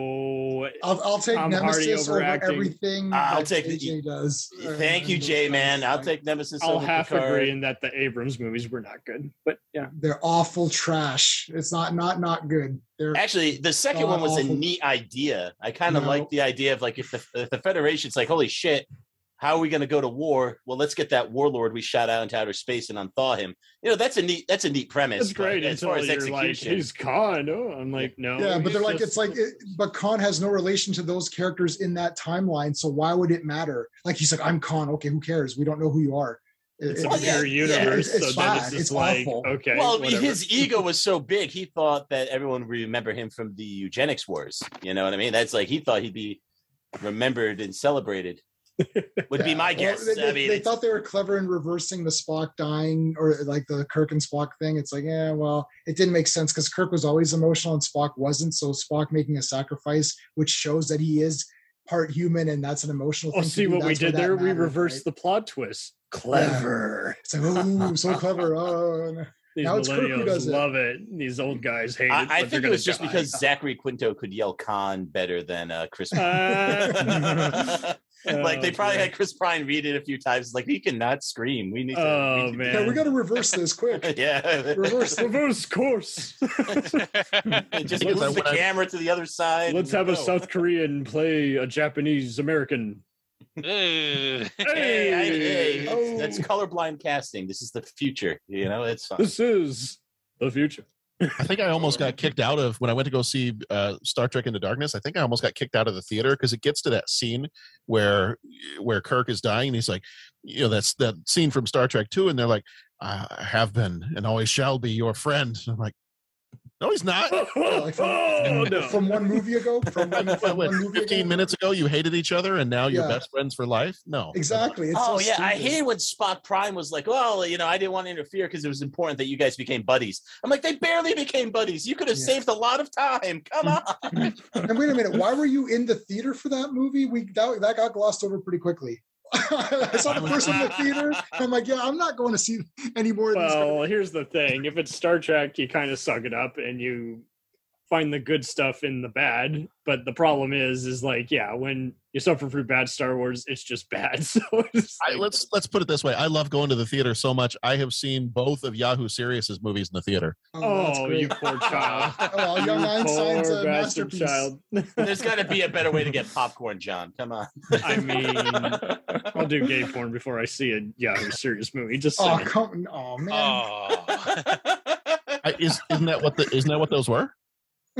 I'll, I'll take Tom Hardy Nemesis over overacting. everything. I'll that take the- does. Uh, thank you, And Jay. Man, guys, I'll take Nemesis. I'll half Picard. agree in that the Abrams movies were not good. But yeah, They're awful trash. It's not not not good. They're Actually, the second one was a neat idea. I kind of No. like the idea of like if the, if the Federation's like, holy shit, how are we going to go to war? Well, let's get that warlord we shot out into outer space and unthaw him. You know, that's a neat that's a neat premise. That's great as far as you're like, execution, he's Khan. Oh, I'm like, no. yeah, but they're like just- it's like, it, but Khan has no relation to those characters in that timeline. So why would it matter? Like he's like, I'm Khan. Okay, who cares? We don't know who you are. It- it's it- a Well, yeah, mirror yeah, universe. it's- it's so then bad. it's just It's like, awful. okay. well, whatever. his ego was so big, he thought that everyone would remember him from the eugenics wars. You know what I mean? That's like he thought he'd be remembered and celebrated. (laughs) Would be Yeah. my Well, guess. they, I mean, they thought they were clever in reversing the Spock dying or like the Kirk and Spock thing. It's like, yeah, well, it didn't make sense because Kirk was always emotional and Spock wasn't. So Spock making a sacrifice, which shows that he is part human and that's an emotional Oh, thing. to see do, what we that's where did that there? We mattered, reversed right? the plot twist. Clever. It's like, oh, so clever. Oh, no. These Now it's Kirk who millennials does it. love it. These old guys hate it. I, I think it was just die. because Zachary Quinto could yell "con" better than uh, Chris. (laughs) Uh, (laughs) (laughs) like they oh, probably man. had Chris Pine read it a few times. Like he cannot scream. We need to. Oh, we need to- man. yeah, we got to reverse this quick. (laughs) yeah. Reverse reverse course. (laughs) Just Because move the when I- camera to the other side. Let's and have a. South Korean play a Japanese American. Ugh. Hey, I- hey, Oh. that's colorblind casting. This is the future. You know, it's fine. This is the future. I think I almost got kicked out of when I went to go see uh, Star Trek Into Darkness. I think I almost got kicked out of the theater because it gets to that scene where where Kirk is dying. And he's like, you know, that's that scene from Star Trek Two, and they're like, "I have been and always shall be your friend." And I'm like, "No, he's not." (laughs) Like from, oh no! from one movie ago, (laughs) from, one- What, from what, one movie 15 ago? minutes ago, you hated each other, and now you're Yeah. best friends for life. No, Exactly. It's oh so yeah, I stupid. hated when Spock Prime was like, "Well, you know, I didn't want to interfere because it was important that you guys became buddies." I'm like, they barely became buddies. You could have Yeah. saved a lot of time. Come mm. on. And wait a minute, why were you in the theater for that movie? We that, that got glossed over pretty quickly. I saw the first one in the theater. I'm like, yeah, I'm not going to see any more. Well, here's the thing: if it's Star Trek, you kind of suck it up and you find the good stuff in the bad. But the problem is, is like, yeah, when you suffer through bad Star Wars, it's just bad. (laughs) So it's I, let's let's put it this way. I love going to the theater so much. I have seen both of Yahoo Serious's movies in the theater. Oh, that's oh, you poor (laughs) child. Oh, well, Young You Einstein's poor a bastard masterpiece. child. (laughs) There's got to be a better way to get popcorn, John. Come on. I mean, I'll do gay porn before I see a Yahoo serious movie. Just Oh, come, oh man. Oh. I, is isn't that what the isn't that what those were? (laughs)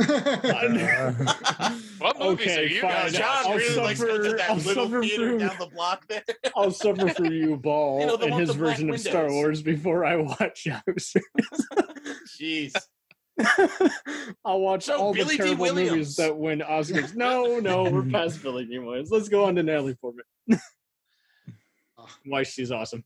What movies Okay, are you fine. guys John I'll really likes going to suffer- that I'll little suffer theater through- down the block there. I'll suffer for you, (laughs) Ball, You know, and his with the version of Star. Wars before I watch (laughs) Yahoo. Jeez. I'll watch So, all Billy the D. terrible Williams. movies that win Oscars. No, no, we're past Billy Dee Williams. Let's go on to Natalie Portman. Why she's awesome.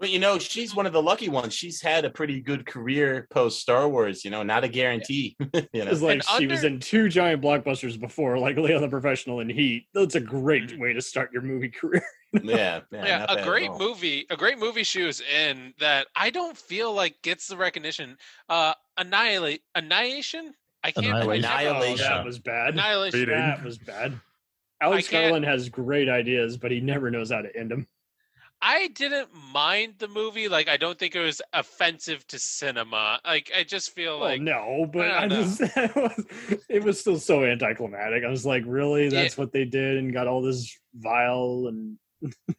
But you know, she's one of the lucky ones. She's had a pretty good career post Star Wars. You know, not a guarantee. (laughs) you know, It's like And she was in two giant blockbusters before, like Leon the Professional and Heat. That's a great Mhm. way to start your movie career. (laughs) yeah, yeah, yeah, a great movie, a great movie she was in that I don't feel like gets the recognition. Uh, Annihilate, Annihilation. I can't. I Annihilation. Annihilation. Oh, that was bad. Annihilation. Beating. That was bad. Alex Garland has great ideas, but he never knows how to end them. I didn't mind the movie. Like, I don't think it was offensive to cinema. Like, I just feel Well, like no, but I I, just (laughs) it was, it was still so anticlimactic. I was like, really? Yeah. That's what they did and got all this vile and.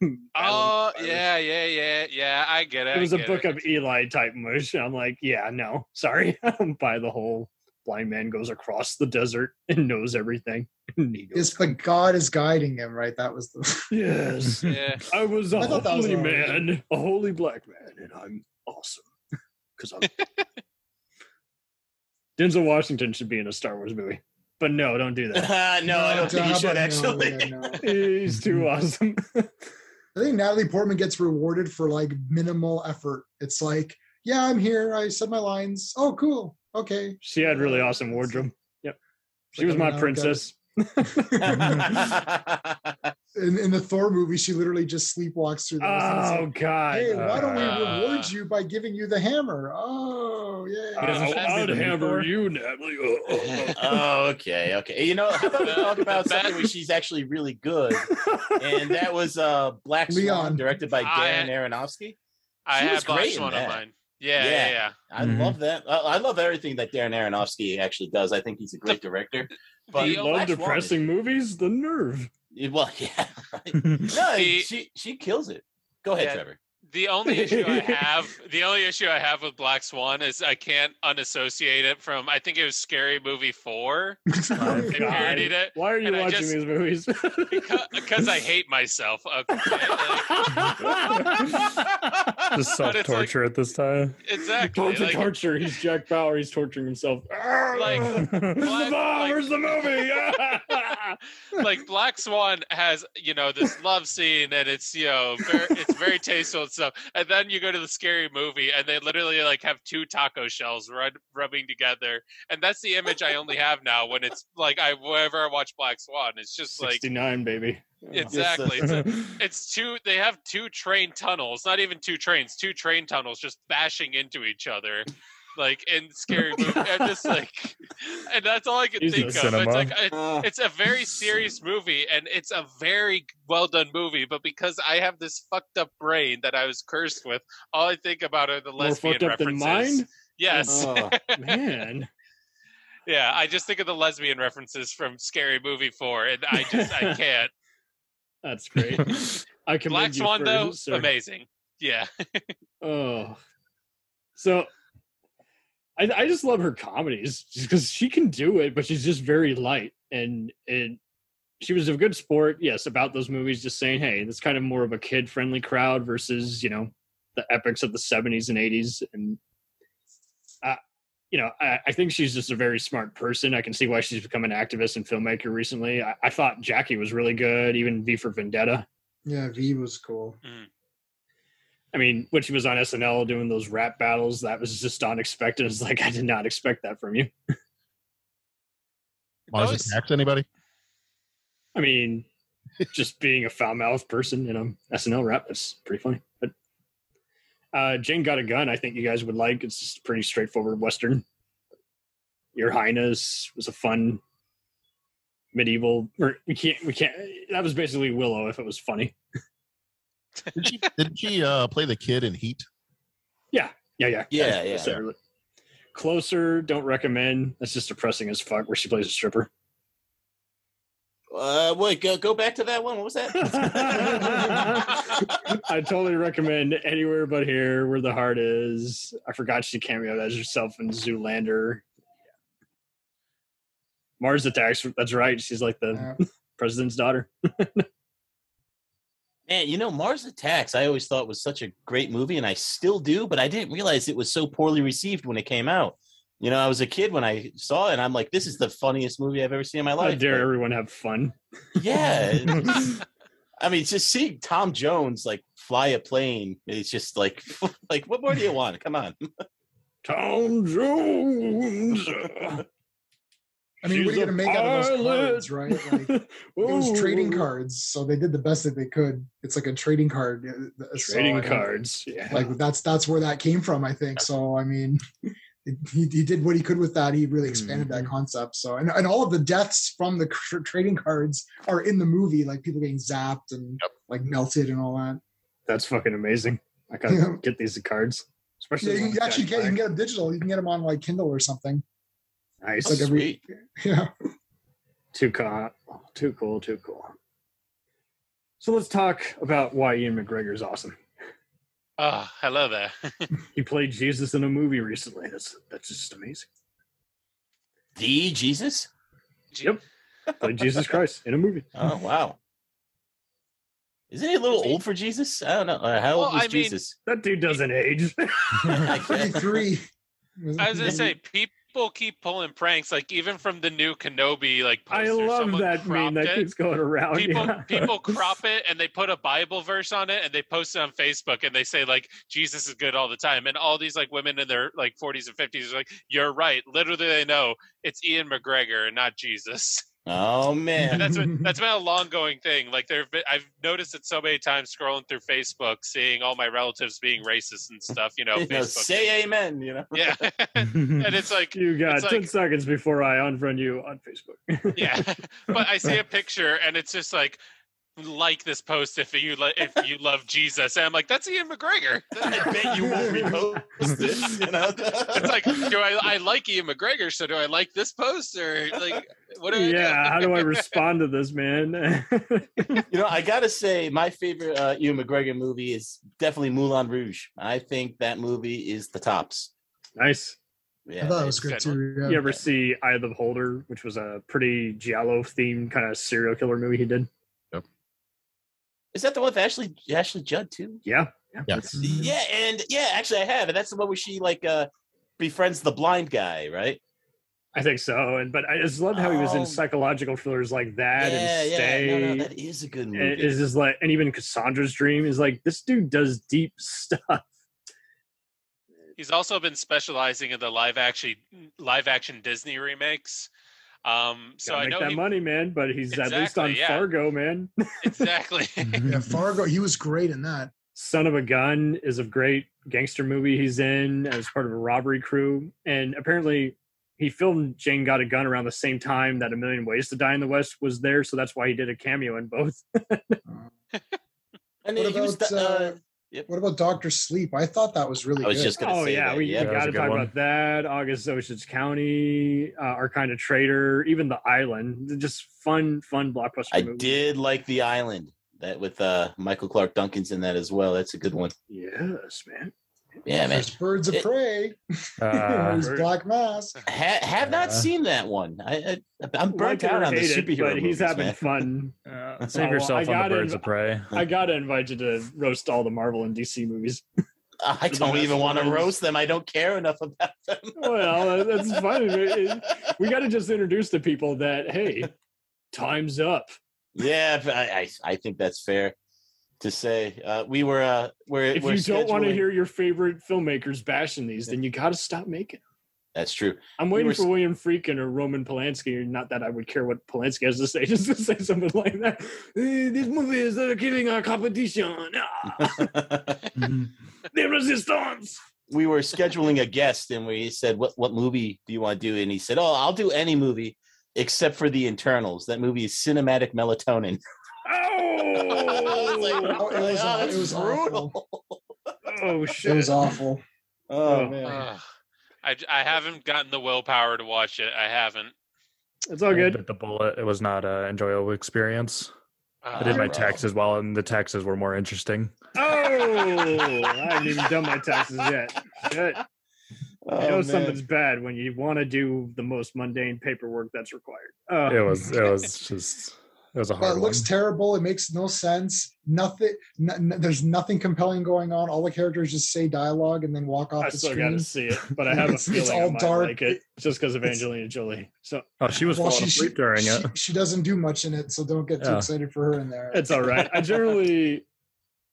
(laughs) Oh yeah, yeah, yeah, yeah. I get it. It was a book it. of Eli type mush. I'm like, yeah, no, sorry. (laughs) I don't buy the whole blind man goes across the desert (laughs) and knows everything. (laughs) And he goes, Yes, but God is guiding him, right? That was the. (laughs) yes, Yeah. I was a I thought that was holy all right. man, a holy black man, and I'm awesome because I'm. Denzel Washington should be in a Star Wars movie, but no, don't do that. no, I don't think you should about no? actually. Yeah, no. He's too awesome. I think Natalie Portman gets rewarded for like minimal effort. It's like, yeah, I'm here. I said my lines. Oh, cool. Okay. she had really awesome wardrobe. Yep, she Like was my Monaco. princess. (laughs) In, in the Thor movie, she literally just sleepwalks through the Oh God! Hey, why don't we Uh, reward you by giving you the hammer? Oh, yeah. Uh, I'll she be the hammer you, Natalie. Oh, oh, oh, (laughs) okay, okay. You know, how about we talk about The something where she's actually really good, and that was uh Black Swan, Leon. directed by I- Darren Aronofsky. I She was have Black great in Swan on that. mine. Yeah, Yeah. yeah, yeah. I Mhm. love that. I, I love everything that Darren Aronofsky actually does. I think he's a great director. (laughs) But The- you Oh, love Black Swan depressing movies? The nerve. Well, (laughs) yeah. (laughs) no, The- she she kills it. Go ahead, Yeah. Trevor. The only issue I have, the only issue I have with Black Swan is I can't unassociate it from. I think it was Scary Movie Four. My They God. parodied it Why are you and watching just- these movies? because I hate myself. Okay, (laughs) Just But self it's like- torture at this time. exactly. Don't like- torture. He's Jack Bauer. He's torturing himself. (laughs) Like- Where's the bomb? like- Where's the movie? (laughs) like Black Swan has, you know, this love scene and it's, you know, very, it's very tasteful and stuff. And then you go to the scary movie and they literally like have two taco shells rub, rubbing together. And that's the image I only have now when it's like I whenever I watch Black Swan, it's just like 69, baby. Exactly. It's, a, (laughs) it's two they have two train tunnels, not even two trains, two train tunnels just bashing into each other. Like in scary (laughs) movie, and just like, and that's all I can Easy think of. cinema. It's like it, it's a very serious movie and it's a very well done movie but because i have this fucked up brain that i was cursed with all i think about are the More lesbian fucked up than references mine? yes oh. Man. (laughs) yeah i just think of the lesbian references from scary movie 4 and i just i can't That's great. (laughs) I commend black swan for- though sir. amazing yeah (laughs) Oh, so I, I just love her comedies because she can do it, but she's just very light and and she was a good sport. Yes, about those movies, just saying, hey, this kind of more of a kid friendly crowd versus you know the epics of the seventies and eighties, and you know I, I think she's just a very smart person. I can see why she's become an activist and filmmaker recently. I, I thought Jackie was really good, even V for Vendetta. yeah, V was cool. Mm. I mean, when she was on SNL doing those rap battles, that was just unexpected. (laughs) It's like I did not expect that from you. Mars Those- attacks anybody? I mean, just being a foul mouthed person in a SNL rap, that's pretty funny. But uh Jane Got a Gun, I think you guys would like. It's just pretty straightforward Western. Your Highness was a fun medieval. Or we can't. We can't. That was basically Willow if it was funny. Did she, did she uh, play the kid in Heat? Yeah, yeah, yeah, Yeah, That's- yeah. Closer, don't recommend. That's just depressing as fuck. Where she plays a stripper. Uh, wait, go, go back to that one. What was that? (laughs) I totally recommend anywhere but here, where the heart is. I forgot she cameoed as herself in Zoolander. Mars Attacks. That's right. She's like the Yeah. (laughs) president's daughter. (laughs) Man, you know, Mars Attacks, I always thought was such a great movie, and I still do, but I didn't realize it was so poorly received when it came out. You know, I was a kid when I saw it, and I'm like, this is the funniest movie I've ever seen in my How life. dare But, everyone have fun? yeah. (laughs) I mean, just seeing Tom Jones like fly a plane, it's just like, (laughs) like, what more do you want? Come on. (laughs) Tom Jones. I mean, what are you gonna make out of those cards, right? Like it was trading cards, so they did the best that they could. It's like a trading card. uh, so Trading cards. Yeah. Like that's that's where that came from, I think. So I mean, it, he, he did what he could with that. He really expanded that mm-hmm. concept. So and, and all of the deaths from the tr- trading cards are in the movie, like people getting zapped and like melted and all that. That's fucking amazing. I gotta Yeah. get these cards. Especially Yeah, you the can ones actually Jack get you can get them digital. You can get them on like Kindle or something. nice. like every- Sweet. (laughs) Yeah. Too cool. Too cool. Too cool. So let's talk about why Ewan McGregor is awesome. Oh, hello there. He played Jesus in a movie recently. That's that's just amazing. The Jesus? Yep. Played Jesus Christ in a movie. Oh, wow. Isn't he a little old for Jesus? I don't know. Uh, how Well, old was I mean- Jesus? That dude doesn't age. (laughs) Thirty three. I was gonna say (laughs) people keep pulling pranks, like even from the new Kenobi like I love that meme that it. keeps going around. people yeah. people (laughs) crop it and they put a bible verse on it and they post it on facebook and they say like jesus is good all the time and all these like women in their like 40s and 50s are like you're right literally they know it's ewan mcgregor and not jesus (laughs) Oh, man. and that's what, (laughs) that's been a long going thing like there i've noticed it so many times scrolling through facebook seeing all my relatives being racist and stuff you know You know, say amen, you know? yeah (laughs) (laughs) and it's like you got 10 like- seconds before I unfriend you on Facebook. yeah but i see a picture and it's just like like this post if you li- if you love jesus and i'm like that's ewan mcgregor (laughs) I bet you won't repost this. You know? (laughs) it's like do i i like ewan mcgregor so do i like this post or like what do I yeah, do? how do I respond to this, man? (laughs) you know, I gotta say, my favorite uh, Ewan McGregor movie is definitely Moulin Rouge. I think that movie is the tops. nice. Yeah, I thought it was it's- good too. Yeah. You ever see Eye of the Beholder, which was a pretty giallo themed kind of serial killer movie he did? Is that the one with Ashley Ashley Judd too? Yeah. Yeah. Yeah. Yeah, and yeah, actually, I have, and that's the one where she like uh befriends the blind guy, right? I think so. And but I just love how he was Oh. in psychological thrillers like that yeah, and yeah, no, no, that is a good and movie. it's just like and even Cassandra's Dream is like this dude does deep (laughs) stuff. he's also been specializing in the live action live action disney remakes um so Gotta i make know that he, money, man. But he's at least on yeah. Fargo, man. exactly (laughs) (laughs) Yeah, Fargo. He was great in that. Son of a Gun is a great gangster movie he's in as part of a robbery crew. And apparently he filmed Jane Got a Gun around the same time that A Million Ways to Die in the West was there. So that's why he did a cameo in both. (laughs) and What he was about the, uh, uh, what about Doctor Sleep? I thought that was really I was good. just gonna oh, say yeah. that. We, yeah. we got to talk one. about that. August Osage County, uh, Our Kind of Traitor, even The Island. Just fun, fun blockbuster I movies. did like The Island. That with uh Michael Clarke Duncan's in that as well. That's a good one. Yes, man. Yeah, man. There's Birds of It- Prey. Uh, (laughs) There's Black Mass. Ha- have not Uh, seen that one. I, I I'm burnt Like out on the hate it, superhero but movies, he's having man. fun. (laughs) uh, save well, yourself I on the gotta birds inv- of prey. (laughs) I gotta invite you to roast all the Marvel and DC movies. I don't even want to roast them. I don't care enough about them. well, that's fine. We got to just introduce to people that hey, time's up. yeah, I, I I think that's fair to say. Uh, we were uh we're If we're you don't want to hear your favorite filmmakers bashing these, then you got to stop making. them. That's true. I'm We waiting were for William Friedkin or Roman Polanski. Not that I would care what Polanski has to say, (laughs) just to say something like that. "Eh, These movies are killing our competition. Ah, (laughs) (laughs) the resistance. we were scheduling a guest and we said, "What what movie do you want to do?" And he said, "Oh, I'll do any movie except for The Eternals. That movie is cinematic melatonin." Oh, Like, Oh, it was- oh, it was brutal. oh (laughs) shit, It was awful. Oh Oh. man. Ugh. I, I haven't gotten the willpower to watch it. I haven't. It's all I good. bit the bullet. It was not an enjoyable experience. I did my bro. taxes well, and the taxes were more interesting. Oh, I haven't even done my taxes yet. Shit. Oh, you know man. something's bad when you want to do the most mundane paperwork that's required. Oh, It was. It was just. It was a But hard it looks one. terrible. It makes no sense. Nothing. N- n- there's nothing compelling going on. All the characters just say dialogue and then walk off I the still got screen. to see it, but I (laughs) have a feeling it's I all might dark. like it just because of Angelina Jolie. So Oh, she was Well, falling she- asleep during she, it. she doesn't do much in it, so don't get too Yeah. excited for her in there. it's all right. I generally,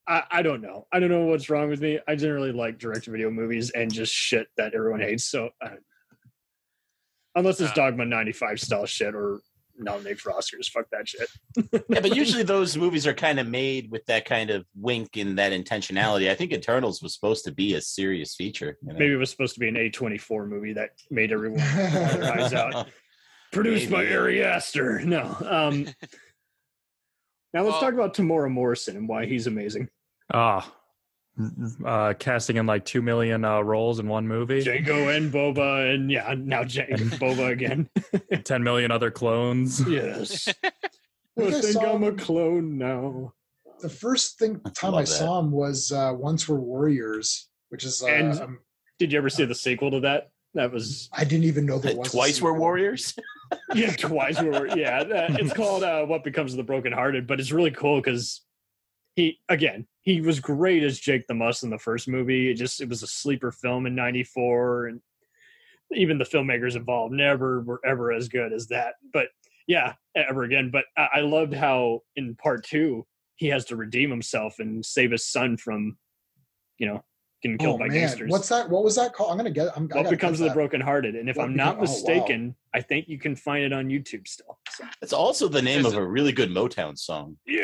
I, I don't know. I don't know what's wrong with me. I generally like direct-to-video movies and just shit that everyone hates. So, I, unless it's Uh. Dogma '95 style shit or nominate for Oscars, fuck that shit. (laughs) yeah, but usually those movies are kind of made with that kind of wink and that intentionality. I think Eternals was supposed to be a serious feature. you know? Maybe it was supposed to be an A24 movie that made everyone roll their eyes out. (laughs) Produced by Ari Aster. No. Um, (laughs) now let's Well- talk about Temuera Morrison and why he's amazing. Ah, uh, casting in like two million uh, roles in one movie. Jango and Boba, and yeah, now Jane (laughs) Boba again. Ten million other clones. yes. (laughs) I I think I think saw I'm a clone now. the first thing time I love that. saw him was uh, Once Were Warriors, which is uh, And- um, Did you ever see the sequel to that? That was I didn't even know there (laughs) was a Twice we're warriors. yeah, twice. We were, yeah, that, it's called uh, "What Becomes of the Brokenhearted," but it's really cool because he again he was great as Jake the Muss in the first movie. It just it was a sleeper film in '94, and even the filmmakers involved never were ever as good as that. But yeah, ever again. But I, I loved how in part two he has to redeem himself and save his son from, you know, getting killed Oh by man, gangsters. what's that? What was that called? I'm gonna get. I'm, I what gotta becomes of the that. brokenhearted? And if What I'm not Become- oh, wow. mistaken, I think you can find it on YouTube still. So. It's also the name Is of a really good Motown song. Yeah,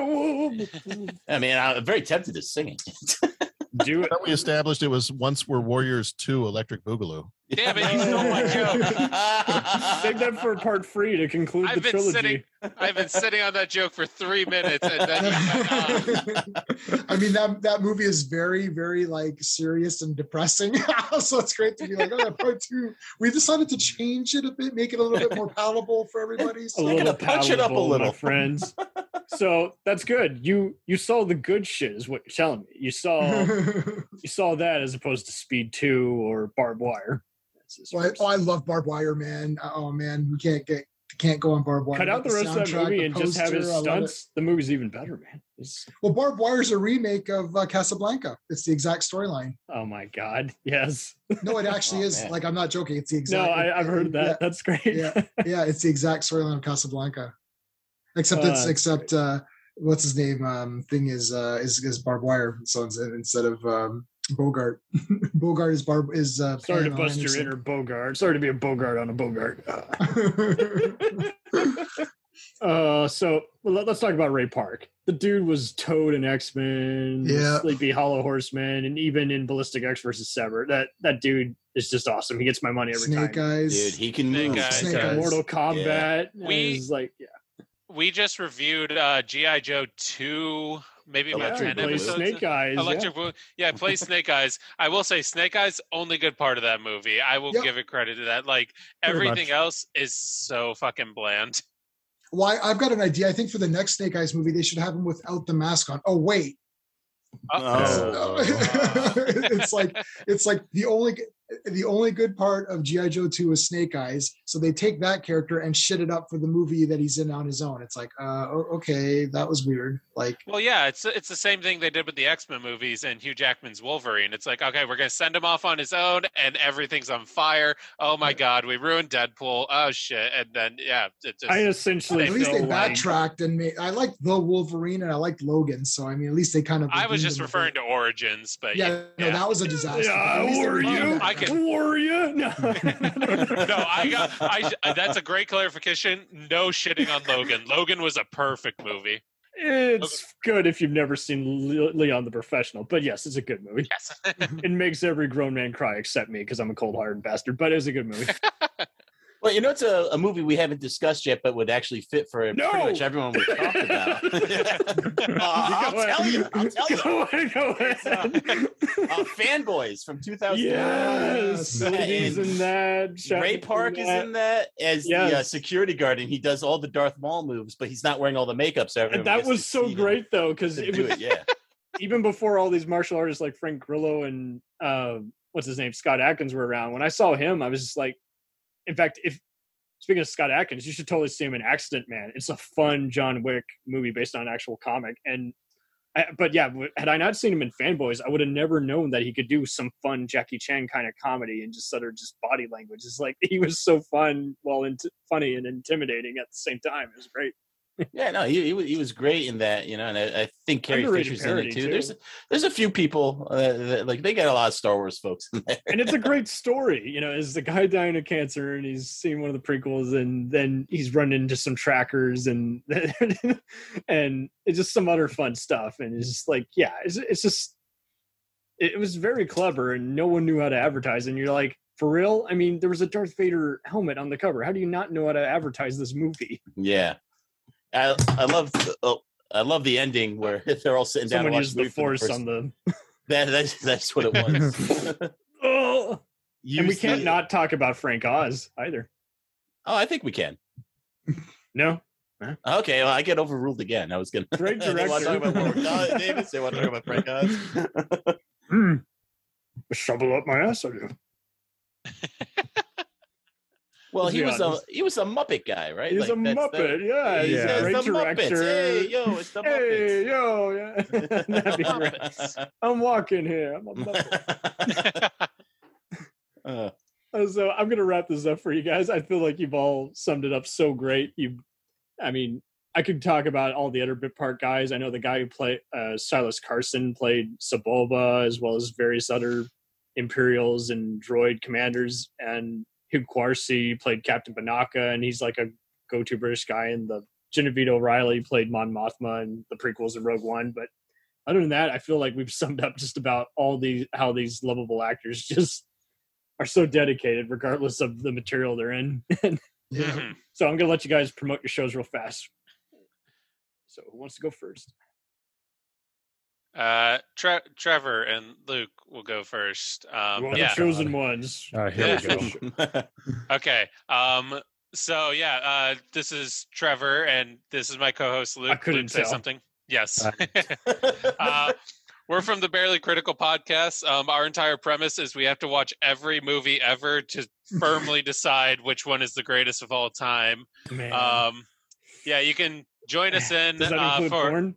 I mean, I'm very tempted to sing it. (laughs) do it. we established it was once we're Warriors 2 Electric Boogaloo. Damn it, (laughs) you stole my joke. Save that for part three to conclude I've the been trilogy. sitting- I've been sitting on that joke for three minutes, and then you went (laughs) on. I mean that that movie is very very like serious and depressing. (laughs) so it's great to be like, oh, yeah, part two. We decided to change it a bit, make it a little bit more palatable for everybody. a So We're little gonna punch it up a palatable, my little. friends. So that's good. You you saw the good shit, is what you're telling me. You saw you saw that as opposed to Speed Two or Barbed Wire. That's his Well, I, oh, I love barbed wire, man. Oh man, we can't get can't go on barbed wire. Cut out the rest of that movie the and just have his poster, I love it. stunts. The movie's even better, man. It's, Well, barbed wire is a remake of uh, Casablanca. It's the exact storyline. oh my god, yes. (laughs) No, it actually Oh, is. man. Like I'm not joking. It's the No, exact. I, I've heard that. Yeah, That's great. yeah, (laughs) yeah, it's the exact storyline of Casablanca. Except it's Uh, except uh what's his name? Um thing is uh is, is barbed wire. So instead of um Bogart. (laughs) Bogart is barb is uh Sorry to Pamela bust your inner Bogart. Sorry to be a Bogart on a Bogart. (laughs) (laughs) Uh, so well, let- let's talk about Ray Park. The dude was Toad in X Men, Yeah. Sleepy Hollow Horseman, and even in Ballistic Ecks versus Sever. That that dude is just awesome. He gets my money every Snake time. Eyes. Dude, he can Snake move. Eyes. Snake Like, Eyes. Mortal Kombat. We- is like yeah, We just reviewed uh, GI Joe two, maybe about yeah, ten episodes. Snake Eyes. yeah. Electric Blue. Yeah, play Snake Eyes. I will say Snake Eyes only good part of that movie. I will Yep. give it credit to that. Like Pretty everything much. else is so fucking bland. Why I've got an idea. I think for the next Snake Eyes movie, they should have him without the mask on. Oh wait, Oh. (laughs) it's like it's like the only the only good part of GI Joe 2 was Snake Eyes. So they take that character and shit it up for the movie that he's in on his own. It's like, uh, okay, that was weird. Like, Well, yeah, it's it's the same thing they did with the X Men movies and Hugh Jackman's Wolverine. It's like, okay, we're gonna send him off on his own, and everything's on fire. Oh my god, we ruined Deadpool. Oh shit! And then yeah, it just I essentially at least they feel like backtracked and made. I liked the Wolverine and I liked Logan. So I mean, at least they kind of. I was just referring to Origins, but Yeah, yeah, no, that was a disaster. Yeah, At least were you? I Were you? (laughs) No. (laughs) no, I got. I that's a great clarification. No shitting on Logan. Logan was a perfect movie. It's good if you've never seen Leon the Professional, but yes, it's a good movie. Yes. It makes every grown man cry except me because I'm a cold-hearted bastard. But it's a good movie. (laughs) Well, you know, it's a, a movie we haven't discussed yet, but would actually fit for No! pretty much everyone we talked (laughs) about. (laughs) Uh, I'll tell you. I'll tell you. (laughs) Go ahead. Go ahead. Uh, Fanboys from 2000. yes, he's in that. Shaq Ray Park is in that as the uh, security guard, and he does all the Darth Maul moves, but he's not wearing all the makeup. So And that was so great though, because it was it, yeah. even before all these martial artists like Frank Grillo and uh, what's his name, Scott Adkins were around. When I saw him, I was just like, in fact, if speaking of Scott Adkins, you should totally see him in Accident Man. It's a fun John Wick movie based on an actual comic. And I, but yeah, had I not seen him in Fanboys, I would have never known that he could do some fun Jackie Chan kind of comedy and just sort of just body language. It's like he was so fun while funny and intimidating at the same time. It was great. Yeah, no, he, he was he was great in that, you know, and I, I think Carrie Underrated Fisher's in it too. too. There's there's a few people uh, that, like they got a lot of Star Wars folks in there. and it's a (laughs) great story. You know, is the guy dying of cancer and he's seeing one of the prequels, and then he's running into some Trekkers, and (laughs) and it's just some other fun stuff. And it's just like, yeah, it's it's just it was very clever, and no one knew how to advertise. And you're like, for real? I mean, there was a Darth Vader helmet on the cover. How do you not know how to advertise this movie? Yeah, I I love the, oh, I love the ending where (laughs) they're all sitting down. Someone and used the watching force for the on first- the. (laughs) That, that's that's what it was. (laughs) Oh, and we can't the- not talk about Frank Oz either. Oh, I think we can. No, Okay, well, I get overruled again. I was gonna. Great they want to talk about director. Davis. They want to talk about Frank Oz. Hmm. shovel up my ass. I do. Well, he was a he was a Muppet guy, right? He's Like, a that's the- Muppet, yeah. He's Yeah. a great the Muppets. Hey, yo, it's the Hey, Muppets. yo, yeah. (laughs) That'd be great. (laughs) I'm walking here. I'm a Muppet. (laughs) Uh, Uh, so I'm gonna wrap this up for you guys. I feel like you've all summed it up so great. You, I mean, I could talk about all the other bit part guys. I know the guy who played uh, Silas Carson played Saboba, as well as various other Imperials and droid commanders, and Hugh Quarshie played Captain Panaka, and he's like a go-to British guy. And the Genevieve O'Reilly played Mon Mothma in the prequels of Rogue One. But other than that, I feel like we've (laughs) summed up just about all these how these lovable actors just are so dedicated regardless of the material they're in. (laughs) Mhm. so I'm gonna let you guys promote your shows real fast. So who wants to go first? Uh, Tre- Trevor and Luke will go first. Um, One of yeah. the chosen ones. Uh, here we go. (laughs) Okay. Um. So yeah. Uh. This is Trevor, and this is my co-host Luke. I couldn't Luke, say tell. something. Yes. (laughs) uh, we're from the Barely Critical podcast. Um, our entire premise is we have to watch every movie ever to firmly (laughs) decide which one is the greatest of all time. Man, Um, yeah, you can join us in does that uh, include for. porn?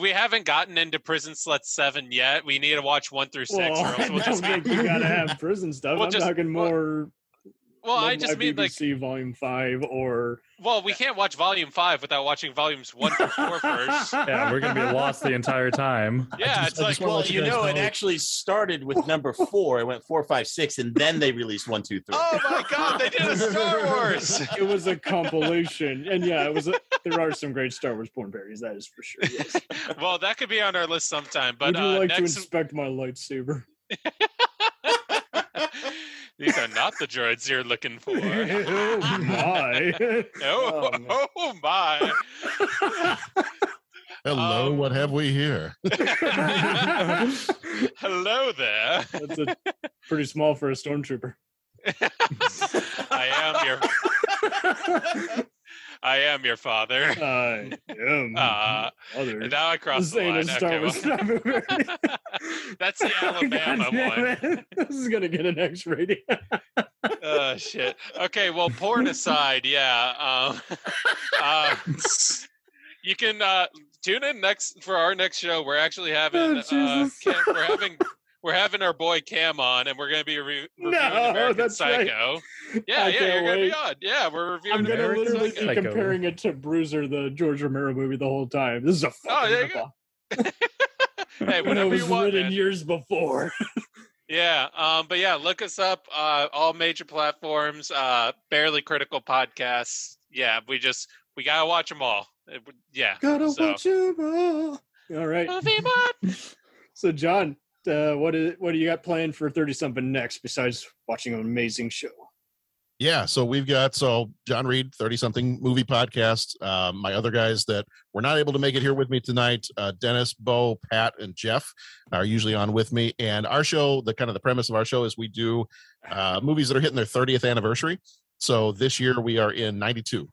We haven't gotten into Prison Sluts seven yet. We need to watch one through six, Well, or else oh, (laughs) I we'll don't just. think you gotta have prison stuff. We'll I'm just- talking more. Well, I just mean like. BBC Volume Five or Well, we can't watch Volume Five without watching Volumes one through four first. (laughs) Yeah, we're gonna be lost the entire time. Yeah, just- it's like well, you guys know, it actually started with number four. It went four, five, six, and then they released one, two, three. Oh my God, they did a Star Wars. (laughs) it was a compilation, and yeah, it was. A, there are some great Star Wars porn parodies. That is for sure. Yes. (laughs) well, that could be on our list sometime. But Would you uh, like to next, inspect my lightsaber? These are not the droids you're looking for. (laughs) oh my! (laughs) Oh, Oh, (laughs) oh, my! Hello, Um, what have we here? Hello there. That's a, pretty small for a stormtrooper. I am your. I am your father. I (laughs) am. Uh. Now I crossed the line. Okay, well, (laughs) that's the (laughs) Alabama one. This is gonna get an X rating. Oh shit. Okay, well, porn aside, yeah. Um, uh, you can uh, tune in next for our next show. We're actually having Oh, uh. Cam, we're having we're having our boy Cam on, and we're going to be re- reviewing No, American that's right. Psycho. Yeah, I yeah, you're going to be on. Yeah, we're reviewing I'm gonna literally Psycho. be comparing it to Bruiser, the George Romero movie, the whole time. This is a fucking Oh, there ripoff. (laughs) Hey, (laughs) When it was you want, written man. years before. (laughs) Yeah, um, but yeah, look us up. Uh, all major platforms. Uh, barely critical podcasts. Yeah, we just we gotta watch them all. It yeah. Gotta so- watch 'em all. All right. Movie. So, John, uh, what is what do you got planned for thirty something next besides watching an amazing show? Yeah, so we've got so John Reed, 30 something movie podcast. Um, my other guys that were not able to make it here with me tonight, uh, Dennis, Bo, Pat, and Jeff are usually on with me. And our show, the kind of the premise of our show is we do uh, movies that are hitting their 30th anniversary. So this year we are in 92.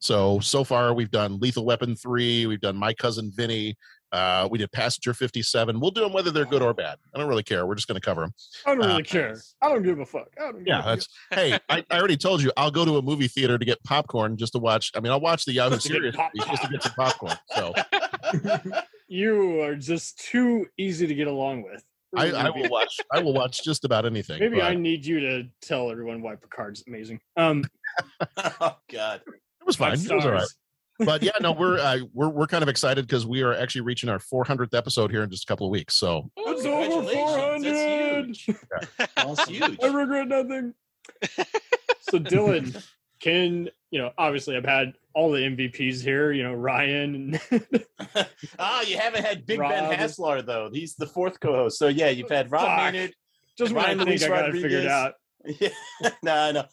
So so far we've done Lethal Weapon 3, we've done My Cousin Vinny, uh, we did Passenger 57. We'll do them whether they're good or bad. I don't really care. We're just going to cover them. I don't Uh, really care. I don't give a fuck. I don't give Yeah, a that's (laughs) hey. I, I already told you I'll go to a movie theater to get popcorn just to watch. I mean, I'll watch the Yahoo Just to get Serious pop- just to get some popcorn. (laughs) So (laughs) You are just too easy to get along with. I, I will watch. I will watch just about anything. Maybe but I need you to tell everyone why Picard's amazing. Um, oh God. it was fine. It was all right. Stars. But yeah, no, we're uh, we're we're kind of excited because we are actually reaching our 400th episode here in just a couple of weeks. So It's Ooh, over Congratulations. 400. That's (laughs) That's huge. I regret nothing. (laughs) so Dylan, can you know? Obviously, I've had all the MVPs here. You know, Ryan. And (laughs) ah, you haven't had Big Ben Rob. Hassler though. He's the fourth co-host. So yeah, you've had Rob Fuck. Maynard. just when Ryan I think Luis I got it figured out. Yeah, no, no.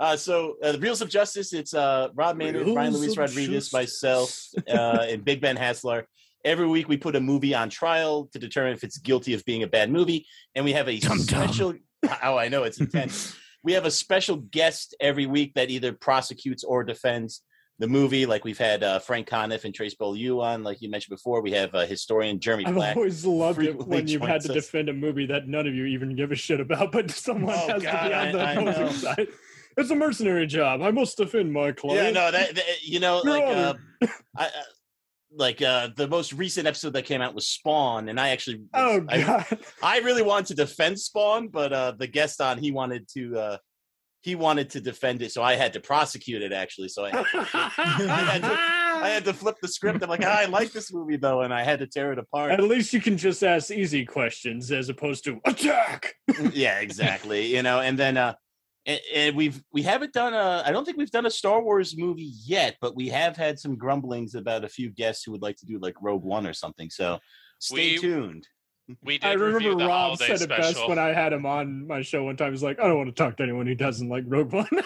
Uh, so uh, the Reels of Justice. It's uh, Rob Maynard, Brian Luis Rodriguez, Justice. myself, uh, and Big Ben Hassler. Every week we put a movie on trial to determine if it's guilty of being a bad movie, and we have a Dum-dum. special. (laughs) Oh, I know it's intense. we have a special guest every week that either prosecutes or defends the movie. Like we've had uh, Frank Conniff and Trace Beaulieu on, like you mentioned before. We have uh, historian Jeremy I've Black. always loved it when you've had to us. defend a movie that none of you even give a shit about, but someone Oh, has to be on the I opposing side. It's a mercenary job. I must defend my client. Yeah, no, that, that you know, like uh. I, uh, like uh, the most recent episode that came out was Spawn, and I actually, Oh I, god. (laughs) I really wanted to defend Spawn, but uh, the guest on he wanted to, uh, he wanted to defend it, so I had to prosecute it actually. So I had to, (laughs) had to- I had to flip the script. I'm like, ah, I like this movie though, and I had to tear it apart. At least you can just ask easy questions as opposed to attack. yeah, exactly. You know, and then uh and, and we've we haven't done a I don't think we've done a Star Wars movie yet, but we have had some grumblings about a few guests who would like to do like Rogue One or something. So stay We- tuned. (laughs) We did I remember the Rob holiday said it best when I had him on my show one time. He's like, I don't want to talk to anyone who doesn't like Rogue One. (laughs)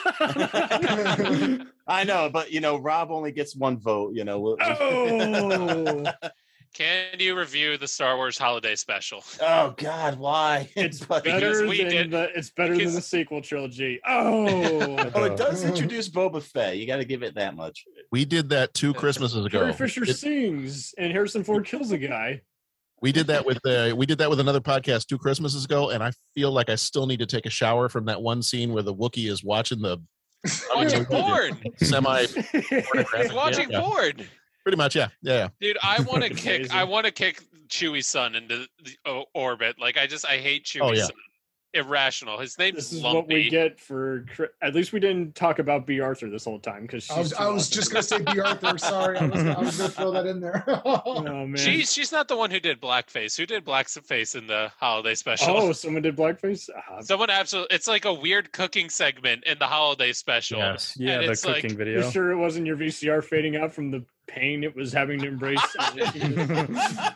I know, but you know, Rob only gets one vote, you know. oh, (laughs) Can you review the Star Wars holiday special? (laughs) oh God, why? (laughs) it's better we than did- the it's better than the sequel trilogy. (laughs) Oh, Oh, it does introduce Boba Fett. You got to give it that much. we did that two Christmases ago. Carrie Fisher It- sings and Harrison Ford kills a guy. we did that with uh, we did that with another podcast two Christmases ago, and I feel like I still need to take a shower from that one scene where the Wookiee is watching the Watching porn. semi. Watching Yeah. porn. Pretty much, yeah, yeah. yeah. Dude, I want to (laughs) kick. Amazing. I want to kick Chewie's son into the o- orbit. Like I just, I hate Chewie's Oh, yeah. son. Irrational. His name. This is Lumpy. what we get for. At least we didn't talk about Bea Arthur this whole time because I was, I was just gonna say Bea Arthur. Sorry, I was, I was gonna throw that in there. (laughs) Oh man. She's she's not the one who did blackface. Who did blackface in the holiday special? Oh, someone did blackface. Ah, Someone absolutely. It's like a weird cooking segment in the holiday special. Yes. Yeah, And the it's like- cooking you video. sure it wasn't your VCR fading out from the pain it was having to embrace? (laughs) uh,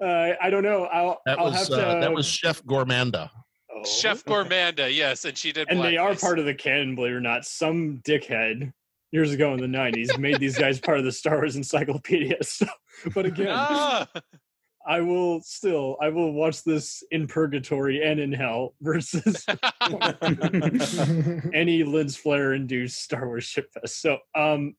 I don't know. I'll, That I'll was have to. uh, that was Chef Gormaanda. Oh. Chef Gormaanda, yes, and she did. and they are blackface. part of the canon, believe it or not. Some dickhead years ago in the '90s made these guys part of the Star Wars Encyclopedia. (laughs) So, but again, Ah! I will still I will watch this in purgatory and in hell versus (laughs) any Lens Flare induced Star Wars ship fest. So, um,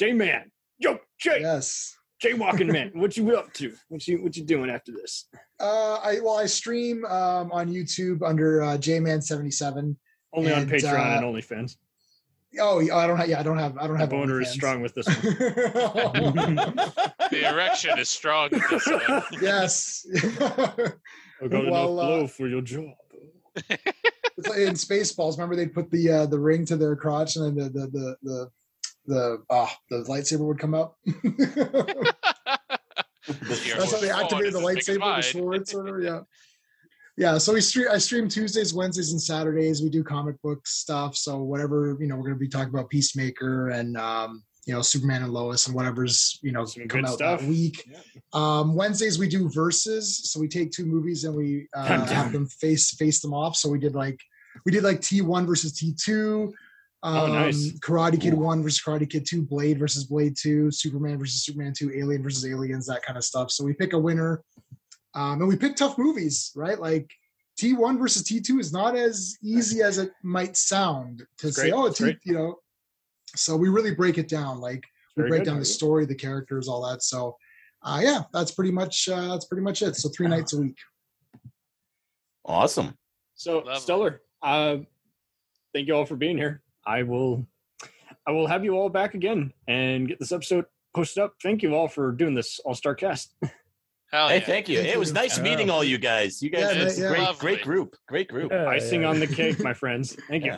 Jay Man, yo, Jay, yes. Jay Walking (laughs) Man, what you up to? What you what you doing after this? Uh, I well, I stream um, on YouTube under uh, JMan77. Only on Patreon uh, and OnlyFans. Oh, yeah, I don't have. Yeah, I don't have. I don't My have. boner is strong with this one. (laughs) the erection is strong. in This one. (laughs) yes. I got Well, enough uh, blow for your job. In Spaceballs. Remember they put the uh, the ring to their crotch, and then the the the the the, uh, the lightsaber would come up. (laughs) That's how they activated the as big as lightsaber, the mine. sword, (laughs) sort of. Yeah. Yeah, so we stream. I stream Tuesdays, Wednesdays, and Saturdays. We do comic book stuff. So whatever you know, we're going to be talking about Peacemaker and um, you know Superman and Lois and whatever's you know Some come out stuff. that week. Yeah. Um, Wednesdays we do verses, so we take two movies and we uh, Dun, dun. have them face face them off. So we did like we did like T one versus T two. Um, Oh, nice. Karate Kid one versus Karate Kid two, Blade versus Blade two, Superman versus Superman two, Alien versus Aliens, that kind of stuff. So we pick a winner, um, and we pick tough movies, right? Like T one versus T two is not as easy as it might sound to It's say. great, Oh, it's T, you know. So we really break it down, like we Very break good, down the story, the characters, all that. So, uh, yeah, that's pretty much uh, that's pretty much it. So three nights a week. Awesome. So Lovely. stellar. Uh, thank you all for being here. I will, I will have you all back again and get this episode posted up. Thank you all for doing this All Star Cast. (laughs) Hell hey, yeah. thank you. Thank It was nice Yeah. meeting all you guys. You guys, Yeah, it's a yeah. great, Lovely. great group. Great group. Yeah, Icing yeah. on the cake, my friends. Thank you.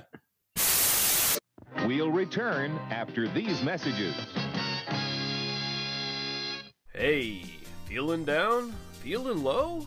Yeah. We'll return after these messages. Hey, feeling down? Feeling low?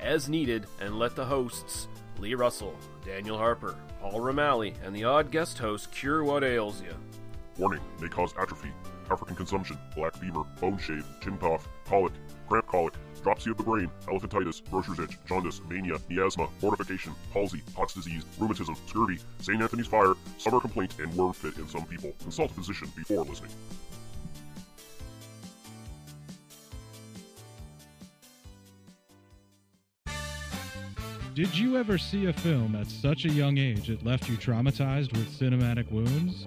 As needed and let the hosts, Lee Russell, Daniel Harper, Paul Romali, and the odd guest host cure what ails you. Warning may cause atrophy, African consumption, black fever, bone shave, chin cough, colic, cramp colic, dropsy of the brain, elephantitis, grocer's itch, jaundice, mania, miasma, mortification, palsy, Pott's disease, rheumatism, scurvy, St. Anthony's fire, summer complaint, and worm fit in some people. Consult a physician before listening. Did you ever see a film at such a young age it left you traumatized with cinematic wounds?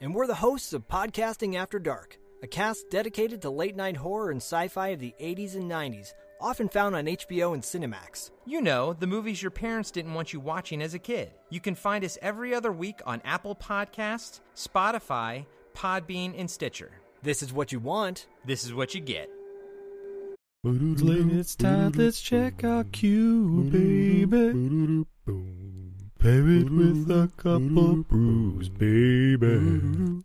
and we're the hosts of Podcasting After Dark, a cast dedicated to late night horror and sci fi of the 80s and 90s, often found on HBO and Cinemax. You know, the movies your parents didn't want you watching as a kid. You can find us every other week on Apple Podcasts, Spotify, Podbean, and Stitcher. This is what you want. This is what you get. It's time, let's check our cue, baby. Pair it with a couple brews, baby.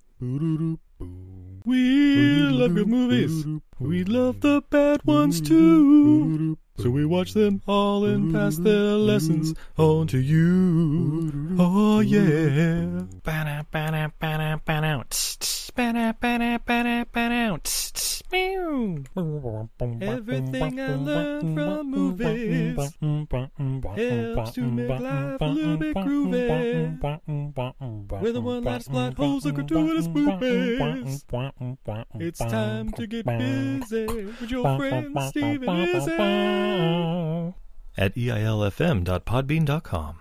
We love good movies. We love the bad ones too. So we watch them all and pass their lessons on to you. Oh yeah. Ba-da, ba-da, ba-da, ba-da. Ba-da. Everything I learned from movies helps to make life a little bit groovy. We're the one that's black holes and gratuitous movies. It's time to get busy with your friend Steven Izzy. At eilfm.podbean.com.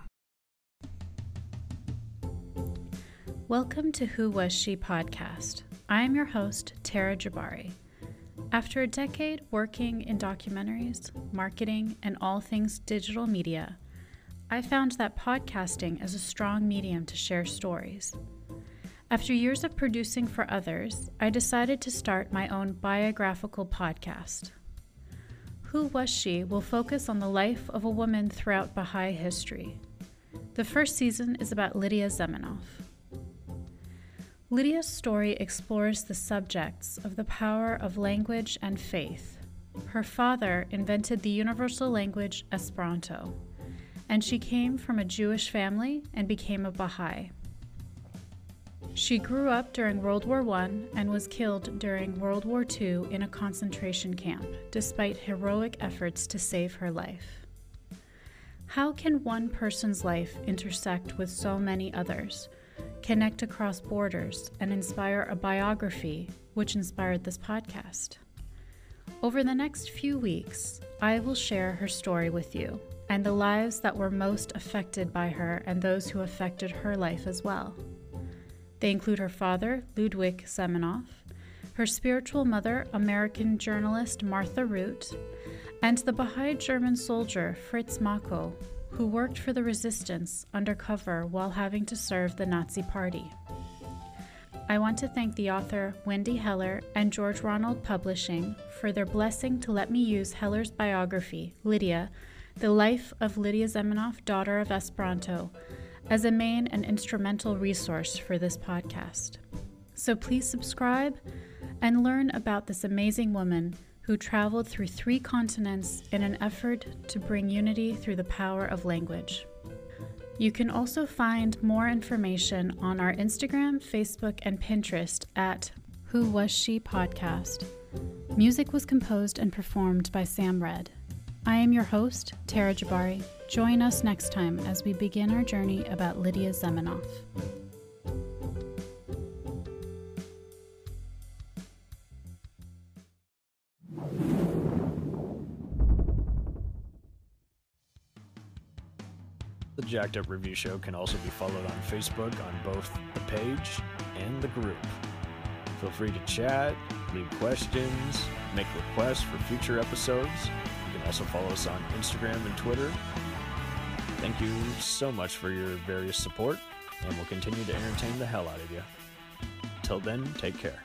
Welcome to Who Was She podcast. I am your host, Tara Jabari. After a decade working in documentaries, marketing, and all things digital media, I found that podcasting is a strong medium to share stories. After years of producing for others, I decided to start my own biographical podcast. Who Was She will focus on the life of a woman throughout Baha'i history. The first season is about Lydia Zamenhof. Lydia's story explores the subjects of the power of language and faith. Her father invented the universal language Esperanto, and she came from a Jewish family and became a Baha'i. She grew up during World War I and was killed during World War II in a concentration camp, despite heroic efforts to save her life. How can one person's life intersect with so many others, connect across borders, and inspire a biography which inspired this podcast? Over the next few weeks, I will share her story with you and the lives that were most affected by her and those who affected her life as well. They include her father, Ludwig Zamenhof, her spiritual mother, American journalist Martha Root, and the Baha'i German soldier Fritz Mako, who worked for the resistance undercover while having to serve the Nazi Party. I want to thank the author Wendy Heller and George Ronald Publishing for their blessing to let me use Heller's biography, Lydia, The Life of Lydia Zamenhof, Daughter of Esperanto, as a main and instrumental resource for this podcast. So please subscribe and learn about this amazing woman who traveled through three continents in an effort to bring unity through the power of language. You can also find more information on our Instagram, Facebook, and Pinterest at Who Was She Podcast. Music was composed and performed by Sam Red. I am your host, Tara Jabari. Join us next time as we begin our journey about Lydia Zamenhof. The Jacked Up Review Show can also be followed on Facebook on both the page and the group. Feel free to chat, leave questions, make requests for future episodes. Also, follow us on Instagram and Twitter. Thank you so much for your various support, and we'll continue to entertain the hell out of you. Till then, take care.